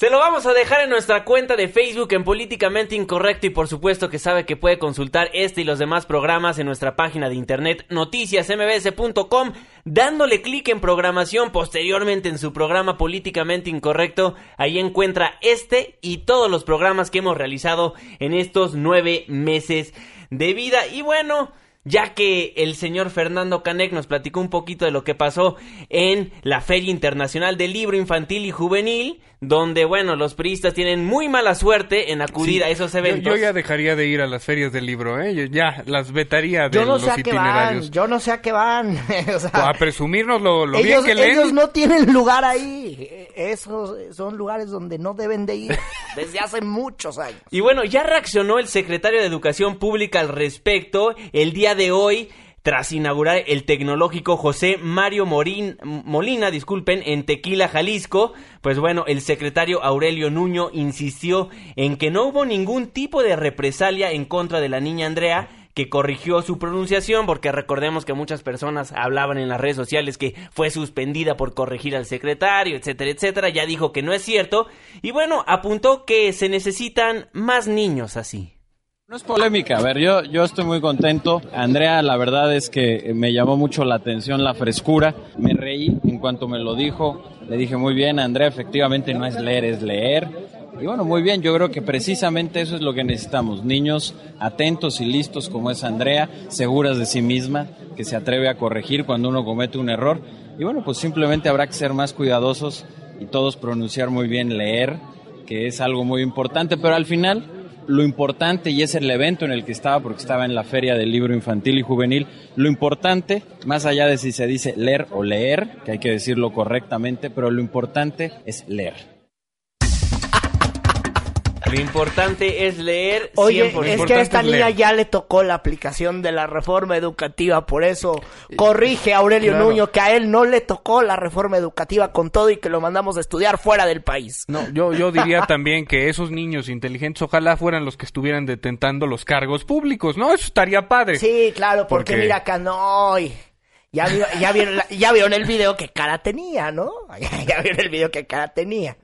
Se lo vamos a dejar en nuestra cuenta de Facebook en Políticamente Incorrecto y por supuesto que sabe que puede consultar este y los demás programas en nuestra página de internet noticiasmbs.com dándole clic en programación posteriormente en su programa Políticamente Incorrecto. Ahí encuentra este y todos los programas que hemos realizado en estos nueve meses de vida. Y bueno, ya que el señor Fernando Canek nos platicó un poquito de lo que pasó en la Feria Internacional del Libro Infantil y Juvenil, donde, bueno, los periodistas tienen muy mala suerte en acudir Sí, a esos eventos. Yo, ya dejaría de ir a las ferias del libro, ¿eh? Yo ya las vetaría de Yo no los sé a qué van, itinerarios. yo no sé a qué van. o sea, A presumirnos lo, lo bien ellos, que leen. ellos no tienen lugar ahí. Esos son lugares donde no deben de ir desde hace muchos años. Y bueno, ya reaccionó el secretario de Educación Pública al respecto el día de hoy. Tras inaugurar el tecnológico José Mario Morín, Molina, disculpen, en Tequila, Jalisco, pues bueno, el secretario Aurelio Nuño insistió en que no hubo ningún tipo de represalia en contra de la niña Andrea, que corrigió su pronunciación, porque recordemos que muchas personas hablaban en las redes sociales que fue suspendida por corregir al secretario, etcétera, etcétera. Ya dijo que no es cierto. Y bueno, apuntó que se necesitan más niños así. No es polémica, a ver, yo, yo estoy muy contento. Andrea, la verdad es que me llamó mucho la atención la frescura. Me reí en cuanto me lo dijo. Le dije muy bien, Andrea, efectivamente no es leer, es leer. Y bueno, muy bien, yo creo que precisamente eso es lo que necesitamos. Niños atentos y listos como es Andrea, seguras de sí misma, que se atreve a corregir cuando uno comete un error. Y bueno, pues simplemente habrá que ser más cuidadosos y todos pronunciar muy bien leer, que es algo muy importante, pero al final lo importante, y es el evento en el que estaba, porque estaba en la Feria del Libro Infantil y Juvenil, lo importante, más allá de si se dice leer o leer, que hay que decirlo correctamente, pero lo importante es leer. Lo importante es leer. Oye, 100%. es que a esta niña ya le tocó la aplicación de la reforma educativa, por eso corrige a Aurelio Claro. Nuño que a él no le tocó la reforma educativa con todo y que lo mandamos a estudiar fuera del país. No, yo, yo diría también que esos niños inteligentes ojalá fueran los que estuvieran detentando los cargos públicos, ¿no? Eso estaría padre. Sí, claro, porque, Porque- mira acá, no, y ya, vi- ya, vieron, la- ya vieron el video que cara tenía, ¿no? Ya vieron el video que cara tenía.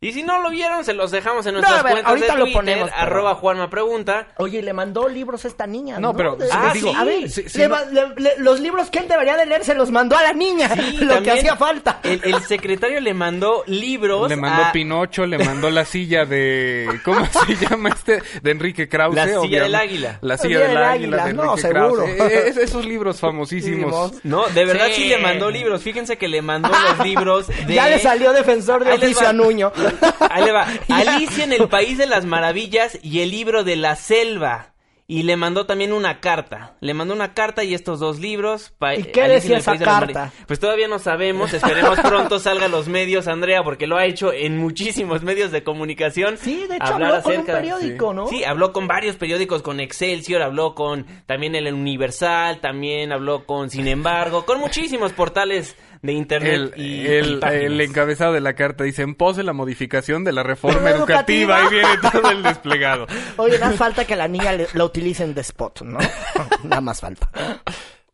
Y si no lo vieron, se los dejamos en nuestras a ver, cuentas ahorita de lo Twitter, ponemos, pero- arroba Juanma Pregunta. Oye, le mandó libros a esta niña. No, pero, De- ah, sí, sí, a ver, sí, sí, le no- le- le- los libros que él debería de leer se los mandó a la niña, Sí, lo que hacía falta. El, el secretario le mandó libros. Le mandó a- Pinocho, le mandó la silla de... ¿Cómo se llama este? De Enrique Krause. La silla obviamente. del águila. La silla del águila, de no, Enrique seguro. Krause. Eh, es- esos libros famosísimos. No, de verdad sí. Sí. le mandó libros. Fíjense que le mandó los libros de... Ya le salió defensor de oficio a Nuño. Ahí le va. Alicia en el País de las Maravillas y el libro de la selva. Y le mandó también una carta. Le mandó una carta y estos dos libros. ¿Y qué Alicia en decía el esa País de las carta? Maravillas. Pues todavía no sabemos. Esperemos pronto salga a los medios, Andrea, porque lo ha hecho en muchísimos medios de comunicación. Sí, de hecho habló con un periódico, ¿no? Sí, habló con varios periódicos, con Excelsior, habló con también el Universal, también habló con Sin embargo, con muchísimos portales de internet El, y, el- y el encabezado de la carta dice en pos de la modificación de la reforma educativa y viene todo el desplegado. Oye, nada más falta que la niña le- la utilicen de spot, ¿no? Nada más falta.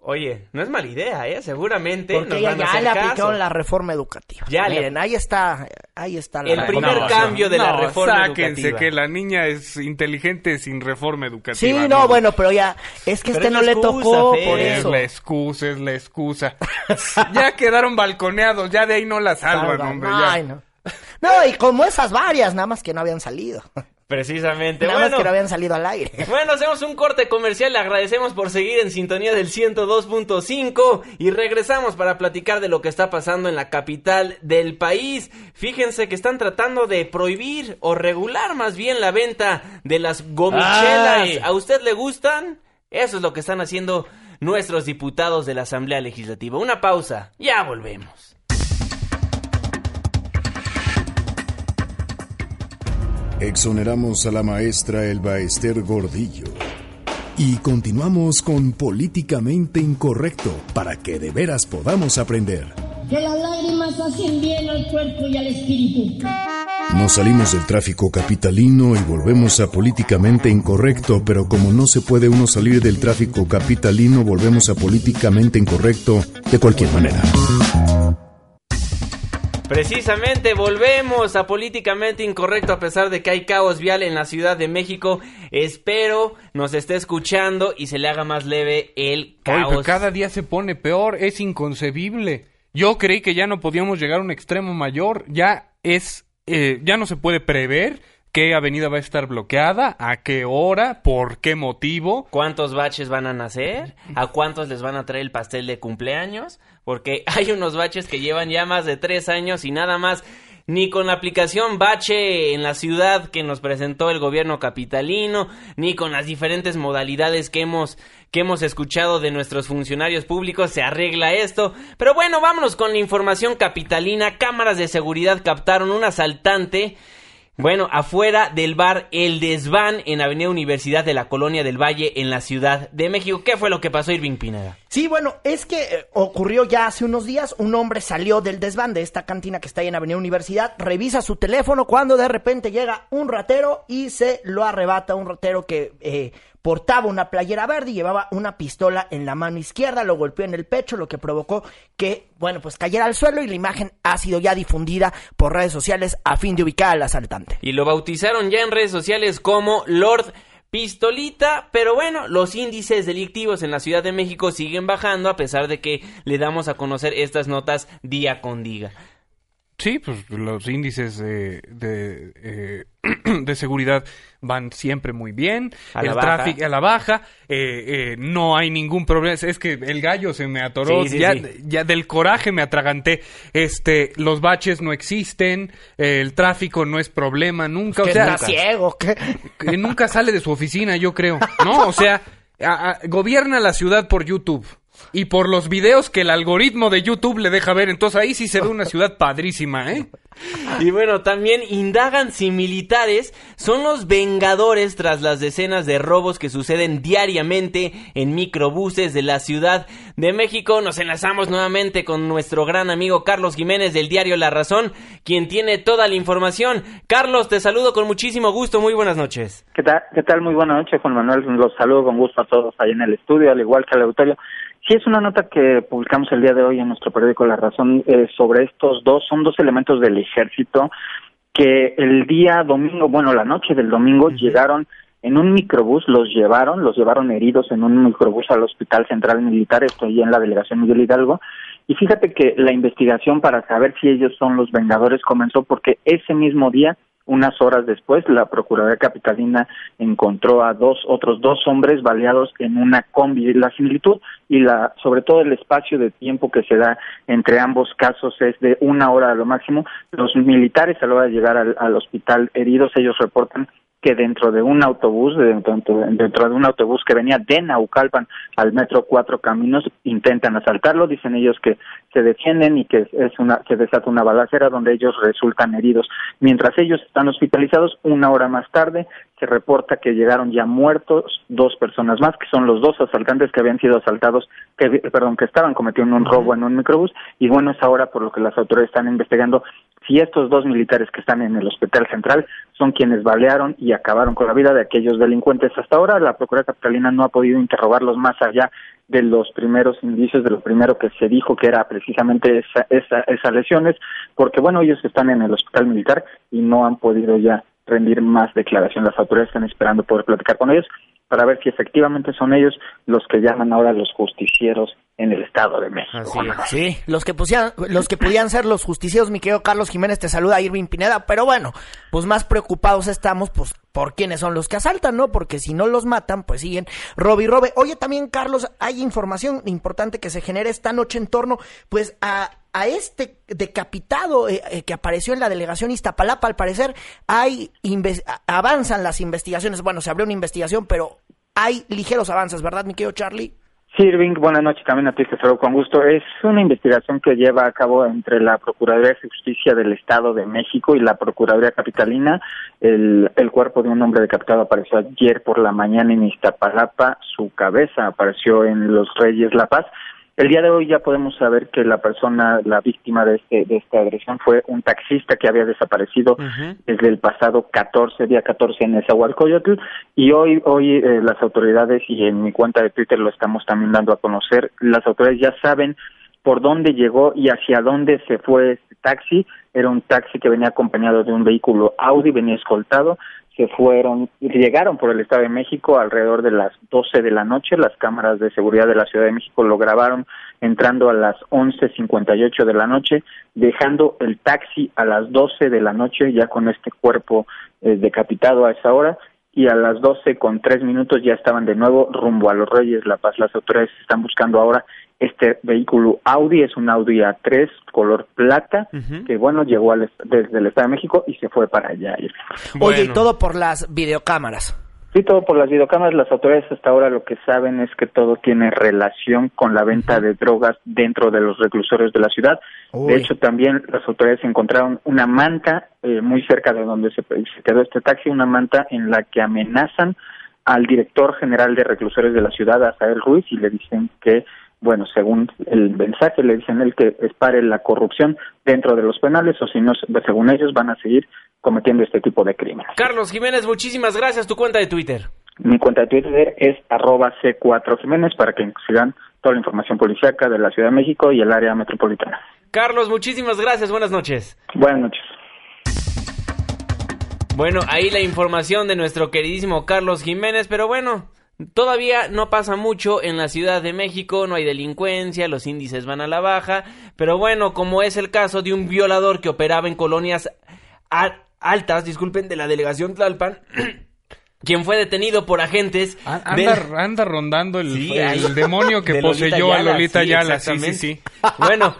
Oye, no es mala idea, ¿eh? Seguramente Porque nos ella van a ya hacer le caso. aplicaron la reforma educativa. Ya le- Miren, ahí está, ahí está la El reforma. primer cambio de la No, reforma sáquense educativa. que la niña es inteligente sin reforma educativa. Sí, no, amigos. bueno, pero ya, es que Pero este es no la le excusa, tocó Fer. por Es eso. la excusa, es la excusa. ya quedaron balconeados, ya de ahí no la salvan, Salvan. hombre. ya. Ay, no. No, y como esas varias, nada más que no habían salido. Precisamente. Nada bueno, más que no habían salido al aire. Bueno, hacemos un corte comercial, le agradecemos por seguir en sintonía del 102.5 y regresamos para platicar de lo que está pasando en la capital del país. Fíjense que están tratando de prohibir o regular más bien la venta de las gomichelas. Ay. ¿A usted le gustan? Eso es lo que están haciendo nuestros diputados de la Asamblea Legislativa. Una pausa, ya volvemos. Exoneramos a la maestra Elba Ester Gordillo. Y continuamos con Políticamente Incorrecto para que de veras podamos aprender. Que las lágrimas hacen bien al cuerpo y al espíritu. Nos salimos del tráfico capitalino y volvemos a políticamente incorrecto, pero como no se puede uno salir del tráfico capitalino, volvemos a políticamente incorrecto de cualquier manera. Precisamente volvemos a políticamente incorrecto a pesar de que hay caos vial en la Ciudad de México. Espero nos esté escuchando y se le haga más leve el caos. cada día se pone peor, es inconcebible. Yo creí que ya no podíamos llegar a un extremo mayor, ya es, eh, ya no se puede prever qué avenida va a estar bloqueada, a qué hora, por qué motivo. ¿Cuántos baches van a nacer? ¿A cuántos les van a traer el pastel de cumpleaños? Porque hay unos baches que llevan ya más de tres años y nada más. Ni con la aplicación Bache en la ciudad que nos presentó el gobierno capitalino, ni con las diferentes modalidades que hemos, que hemos escuchado de nuestros funcionarios públicos se arregla esto. Pero bueno, vámonos con la información capitalina. Cámaras de seguridad captaron un asaltante bueno, afuera del bar El Desván en Avenida Universidad de la Colonia del Valle en la Ciudad de México. ¿Qué fue lo que pasó, Irving Pineda? Sí, bueno, es que eh, ocurrió ya hace unos días, un hombre salió del desván de esta cantina que está ahí en Avenida Universidad, revisa su teléfono cuando de repente llega un ratero y se lo arrebata, un ratero que eh, portaba una playera verde y llevaba una pistola en la mano izquierda, lo golpeó en el pecho, lo que provocó que, bueno, pues cayera al suelo y la imagen ha sido ya difundida por redes sociales a fin de ubicar al asaltante. Y lo bautizaron ya en redes sociales como Lord Pistolita, pero bueno, los índices delictivos en la Ciudad de México siguen bajando a pesar de que le damos a conocer estas notas día con día. Sí, pues los índices de, de, eh, de seguridad van siempre muy bien. A el tráfico a la baja. eh, eh, no hay ningún problema. Es que el gallo se me atoró. Sí, sí, ya, sí. ya del coraje me atraganté. Este, los baches no existen. eh, el tráfico no es problema nunca. ¿Que o sea, ciego? ¿Qué? que nunca sale de su oficina, yo creo. ¿No? O sea, a- a- gobierna la ciudad por YouTube. Y por los videos que el algoritmo de YouTube le deja ver. Entonces ahí sí se ve una ciudad padrísima, ¿eh? Y bueno, también indagan si militares son los vengadores tras las decenas de robos que suceden diariamente en microbuses de la Ciudad de México. Nos enlazamos nuevamente con nuestro gran amigo Carlos Jiménez del diario La Razón, quien tiene toda la información. Carlos, te saludo con muchísimo gusto. Muy buenas noches. ¿Qué tal? ¿Qué tal? Muy buena noche, Juan Manuel. Los saludo con gusto a todos ahí en el estudio, al igual que al auditorio. Sí, es una nota que publicamos el día de hoy en nuestro periódico La Razón eh, sobre estos dos, son dos elementos del ejército que el día domingo, bueno, la noche del domingo llegaron en un microbús, los llevaron, los llevaron heridos en un microbús al Hospital Central Militar, estoy en la delegación Miguel Hidalgo, y fíjate que la investigación para saber si ellos son los vengadores comenzó porque ese mismo día unas horas después, la Procuraduría Capitalina encontró a dos otros dos hombres baleados en una combi. La similitud y la, sobre todo el espacio de tiempo que se da entre ambos casos es de una hora a lo máximo. Los militares a la hora de llegar al, al hospital heridos, ellos reportan que dentro de un autobús, dentro, dentro de un autobús que venía de Naucalpan al metro Cuatro Caminos, intentan asaltarlo, dicen ellos que se defienden y que es una, se desata una balacera donde ellos resultan heridos. Mientras ellos están hospitalizados, una hora más tarde se reporta que llegaron ya muertos dos personas más, que son los dos asaltantes que habían sido asaltados, que, perdón, que estaban cometiendo un robo en un microbús, y bueno, es ahora por lo que las autoridades están investigando si estos dos militares que están en el hospital central son quienes balearon y acabaron con la vida de aquellos delincuentes. Hasta ahora la Procuraduría Capitalina no ha podido interrogarlos más allá de los primeros indicios, de lo primero que se dijo que era precisamente esa, esa, esas lesiones, porque bueno, ellos están en el hospital militar y no han podido ya rendir más declaración. Las autoridades están esperando poder platicar con ellos para ver si efectivamente son ellos los que llaman ahora los justicieros en el Estado de México. Sí, los que, pusieran, los que podían ser los justicieros, mi querido Carlos Jiménez, te saluda Irving Pineda, pero bueno, pues más preocupados estamos, pues, por quiénes son los que asaltan, ¿no? Porque si no los matan, pues siguen robe y robe. Oye, también, Carlos, hay información importante que se genera esta noche en torno, pues, a, a este decapitado eh, eh, que apareció en la delegación Iztapalapa, al parecer, hay, avanzan las investigaciones, bueno, se abrió una investigación, pero hay ligeros avances, ¿verdad, mi querido Charlie? Sí, Irving, buenas noches también a ti, te saludo con gusto. Es una investigación que lleva a cabo entre la Procuraduría de Justicia del Estado de México y la Procuraduría Capitalina. El, el cuerpo de un hombre decapitado apareció ayer por la mañana en Iztapalapa. Su cabeza apareció en Los Reyes La Paz. El día de hoy ya podemos saber que la persona, la víctima de este de esta agresión fue un taxista que había desaparecido desde el pasado 14, día 14 en Nezahualcóyotl y hoy hoy eh, las autoridades y en mi cuenta de Twitter lo estamos también dando a conocer, las autoridades ya saben por dónde llegó y hacia dónde se fue este taxi. Era un taxi que venía acompañado de un vehículo Audi, venía escoltado se fueron, llegaron por el Estado de México alrededor de las 12 de la noche. Las cámaras de seguridad de la Ciudad de México lo grabaron entrando a las 11.58 de la noche, dejando el taxi a las 12 de la noche, ya con este cuerpo eh, decapitado a esa hora, y a las 12 con tres minutos ya estaban de nuevo rumbo a los Reyes La Paz. Las autoridades están buscando ahora este vehículo Audi, es un Audi A3 color plata, que bueno, llegó al, desde el Estado de México y se fue para allá. Oye, y todo por las videocámaras. Sí, todo por las videocámaras. Las autoridades hasta ahora lo que saben es que todo tiene relación con la venta de drogas dentro de los reclusorios de la ciudad. De hecho, también las autoridades encontraron una manta eh, muy cerca de donde se, se quedó este taxi, una manta en la que amenazan al director general de reclusorios de la ciudad, Azael Ruiz, y le dicen que bueno, según el mensaje le dicen él que espare la corrupción dentro de los penales o si no, según ellos van a seguir cometiendo este tipo de crímenes. Carlos Jiménez, muchísimas gracias. Tu cuenta de Twitter. Mi cuenta de Twitter es arroba C4 Jiménez para que sigan toda la información policíaca de la Ciudad de México y el área metropolitana. Carlos, muchísimas gracias. Buenas noches. Buenas noches. Bueno, ahí la información de nuestro queridísimo Carlos Jiménez, pero bueno, Todavía no pasa mucho en la Ciudad de México, no hay delincuencia, los índices van a la baja, pero bueno, como es el caso de un violador que operaba en colonias altas, disculpen, de la delegación Tlalpan, quien fue detenido por agentes. Anda, rondando el, demonio que poseyó a Lolita Yala. Sí, sí, sí. Bueno,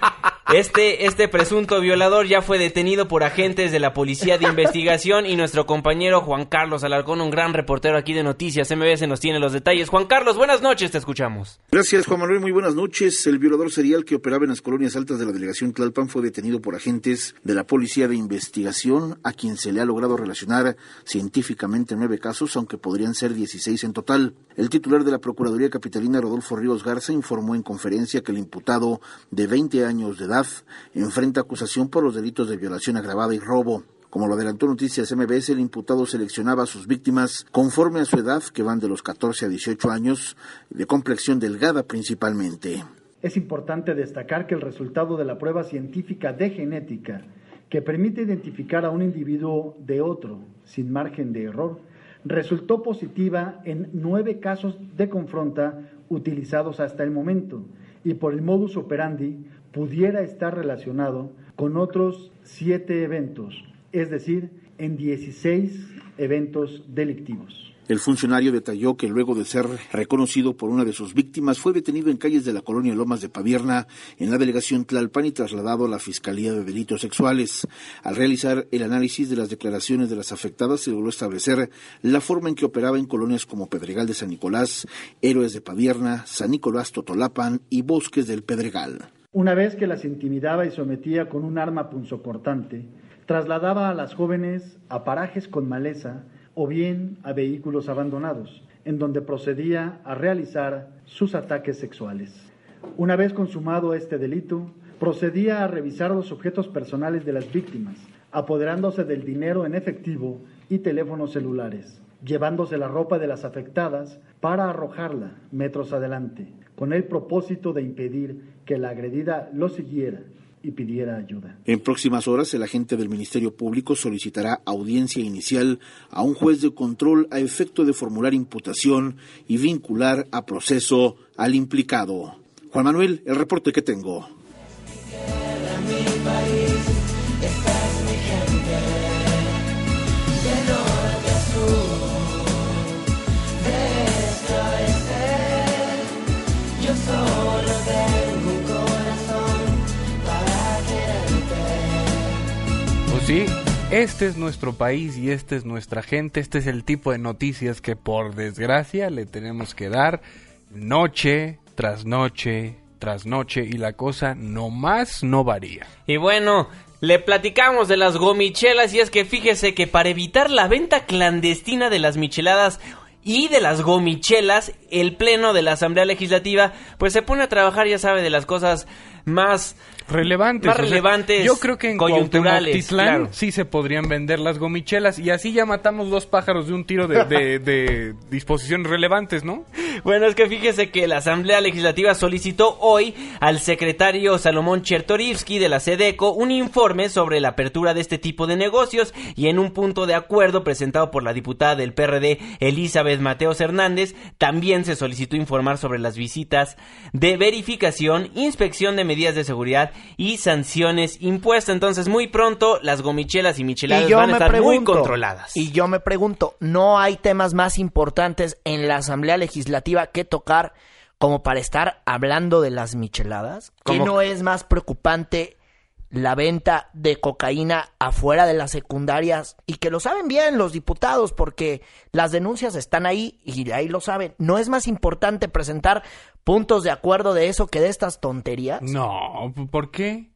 este, este presunto violador ya fue detenido por agentes de la Policía de Investigación y nuestro compañero Juan Carlos Alarcón, un gran reportero aquí de Noticias MBS, nos tiene los detalles. Juan Carlos, buenas noches, te escuchamos. Gracias, Juan Manuel, muy buenas noches. El violador serial que operaba en las colonias altas de la delegación Tlalpan fue detenido por agentes de la Policía de Investigación, a quien se le ha logrado relacionar científicamente nueve casos, aunque podrían ser 16 en total. El titular de la Procuraduría Capitalina, Rodolfo Ríos Garza, informó en conferencia que el imputado de 20 años de edad enfrenta acusación por los delitos de violación agravada y robo. Como lo adelantó Noticias MBS, el imputado seleccionaba a sus víctimas conforme a su edad, que van de los 14 a 18 años, de complexión delgada principalmente. Es importante destacar que el resultado de la prueba científica de genética, que permite identificar a un individuo de otro sin margen de error, resultó positiva en nueve casos de confronta utilizados hasta el momento y por el modus operandi pudiera estar relacionado con otros siete eventos, es decir, en 16 eventos delictivos. El funcionario detalló que luego de ser reconocido por una de sus víctimas fue detenido en calles de la colonia Lomas de Pavierna en la delegación Tlalpan y trasladado a la Fiscalía de Delitos Sexuales. Al realizar el análisis de las declaraciones de las afectadas se logró establecer la forma en que operaba en colonias como Pedregal de San Nicolás, Héroes de Pavierna, San Nicolás Totolapan y Bosques del Pedregal. Una vez que las intimidaba y sometía con un arma punzocortante, trasladaba a las jóvenes a parajes con maleza o bien a vehículos abandonados, en donde procedía a realizar sus ataques sexuales. Una vez consumado este delito, procedía a revisar los objetos personales de las víctimas, apoderándose del dinero en efectivo y teléfonos celulares, llevándose la ropa de las afectadas para arrojarla metros adelante, con el propósito de impedir que la agredida lo siguiera y pidiera ayuda. En próximas horas, el agente del Ministerio Público solicitará audiencia inicial a un juez de control a efecto de formular imputación y vincular a proceso al implicado. Juan Manuel, el reporte que tengo. Este es nuestro país y esta es nuestra gente. Este es el tipo de noticias que por desgracia le tenemos que dar noche tras noche tras noche y la cosa no más no varía. Y bueno, le platicamos de las gomichelas y es que fíjese que para evitar la venta clandestina de las micheladas y de las gomichelas, el pleno de la Asamblea Legislativa pues se pone a trabajar, ya sabe, de las cosas más relevantes. Más o sea, relevantes. yo creo que en coyunturales. Claro. sí se podrían vender las gomichelas y así ya matamos dos pájaros de un tiro de, de- de disposiciones relevantes, ¿no? Bueno, es que fíjese que la Asamblea Legislativa solicitó hoy al secretario Salomón Chertorivsky de la SEDECO un informe sobre la apertura de este tipo de negocios y en un punto de acuerdo presentado por la diputada del PRD Elizabeth Mateos Hernández, también se solicitó informar sobre las visitas de verificación, inspección de medidas de seguridad y sanciones impuestas. Entonces, muy pronto las gomichelas y micheladas Y van a estar muy controladas. Y yo me pregunto, ¿no hay temas más importantes en la Asamblea Legislativa que tocar como para estar hablando de las micheladas? ¿Que no es más preocupante la venta de cocaína afuera de las secundarias? Y que lo saben bien los diputados porque las denuncias están ahí y ahí lo saben. ¿No es más importante presentar puntos de acuerdo de eso que de estas tonterías? No, ¿por qué?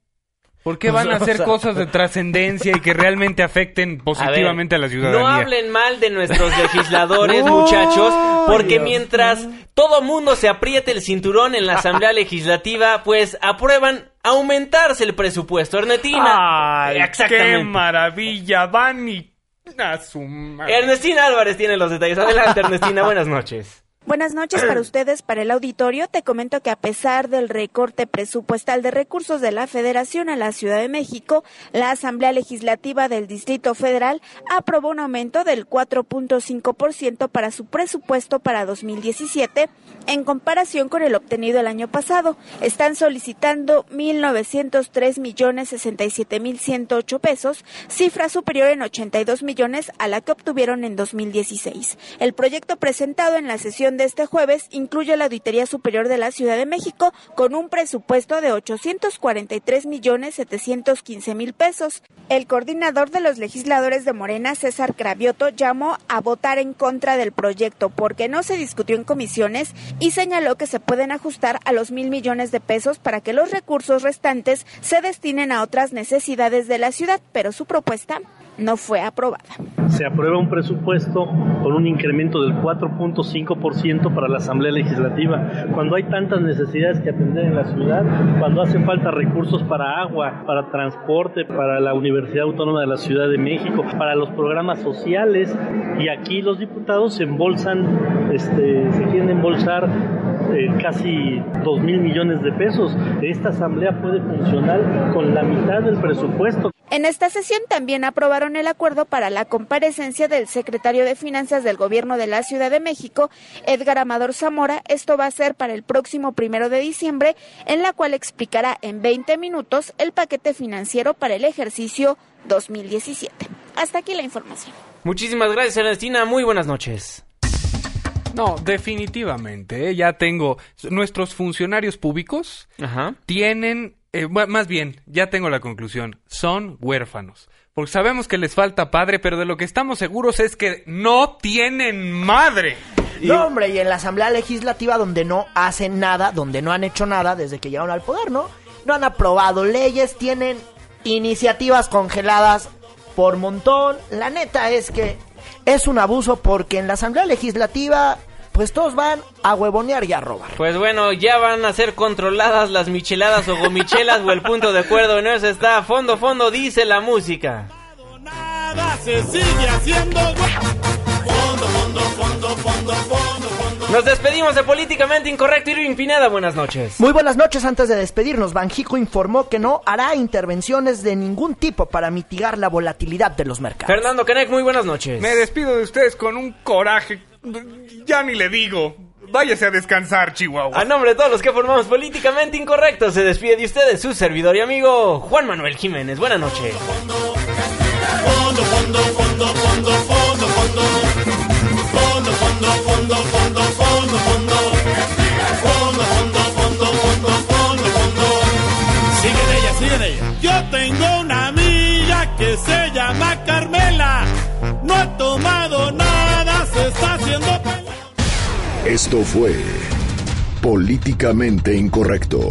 ¿Por qué van a hacer o sea- cosas de trascendencia y que realmente afecten positivamente a, la ciudadanía? No hablen mal de nuestros legisladores, muchachos, porque Dios mientras todo mundo se apriete el cinturón en la Asamblea Legislativa, pues aprueban aumentarse el presupuesto. Ernestina. ¡Ay, qué maravilla! Van y... A su madre. Ernestina Álvarez tiene los detalles. Adelante, Ernestina, buenas noches. Buenas noches para ustedes, para el auditorio. Te comento que a pesar del recorte presupuestal de recursos de la Federación a la Ciudad de México, la Asamblea Legislativa del Distrito Federal aprobó un aumento del 4.5% para su presupuesto para 2017 en comparación con el obtenido el año pasado. Están solicitando 1.903 millones 67 mil 108 pesos, cifra superior en 82 millones a la que obtuvieron en 2016. El proyecto presentado en la sesión este jueves incluye la Auditoría Superior de la Ciudad de México con un presupuesto de 843 millones 715 mil pesos. El coordinador de los legisladores de Morena, César Cravioto, llamó a votar en contra del proyecto porque no se discutió en comisiones y señaló que se pueden ajustar a los mil millones de pesos para que los recursos restantes se destinen a otras necesidades de la ciudad, pero su propuesta no fue aprobada. se aprueba un presupuesto con un incremento del 4.5% para la Asamblea Legislativa, cuando hay tantas necesidades que atender en la ciudad, cuando hacen falta recursos para agua, para transporte, para la Universidad Autónoma de la Ciudad de México, para los programas sociales, y aquí los diputados se embolsan, este, se quieren embolsar eh, casi 2 mil millones de pesos. Esta asamblea puede funcionar con la mitad del presupuesto. En esta sesión también aprobaron el acuerdo para la comparecencia del secretario de Finanzas del Gobierno de la Ciudad de México, Edgar Amador Zamora. Esto va a ser para el próximo primero de diciembre, en la cual explicará en 20 minutos el paquete financiero para el ejercicio 2017. Hasta aquí la información. Muchísimas gracias, Ernestina. Muy buenas noches. No, definitivamente. ¿eh? Ya tengo. Nuestros funcionarios públicos tienen. Eh, más bien, ya tengo la conclusión. Son huérfanos. Porque sabemos que les falta padre, pero de lo que estamos seguros es que no tienen madre. No, hombre, y en la Asamblea Legislativa donde no hacen nada, donde no han hecho nada desde que llegaron al poder, ¿no? No han aprobado leyes, tienen iniciativas congeladas por montón. La neta es que es un abuso porque en la Asamblea Legislativa, pues todos van a huevonear y a robar. Pues bueno, ya van a ser controladas las micheladas o gomichelas o el punto de acuerdo no se está a fondo, fondo, dice la música. Nada se sigue haciendo. Fondo, fondo, fondo, fondo, fondo, fondo. Nos despedimos de Políticamente Incorrecto. Irving Pineda, buenas noches. Muy buenas noches. Antes de despedirnos, Banjico informó que no hará intervenciones de ningún tipo para mitigar la volatilidad de los mercados. Fernando Canek, muy buenas noches. Me despido de ustedes con un coraje. Ya ni le digo. Váyase a descansar, Chihuahua. A nombre de todos los que formamos Políticamente Incorrecto, se despide de ustedes su servidor y amigo Juan Manuel Jiménez. Buenas noches. Fondo, fondo, fondo, fondo, fondo, fondo. Fondo, fondo, fondo, fondo, fondo, fondo. Fondo, fondo, fondo, fondo, fondo, fondo. Sigue en ella, sigue en ella. Yo tengo una amiga que se llama Esto fue Políticamente Incorrecto.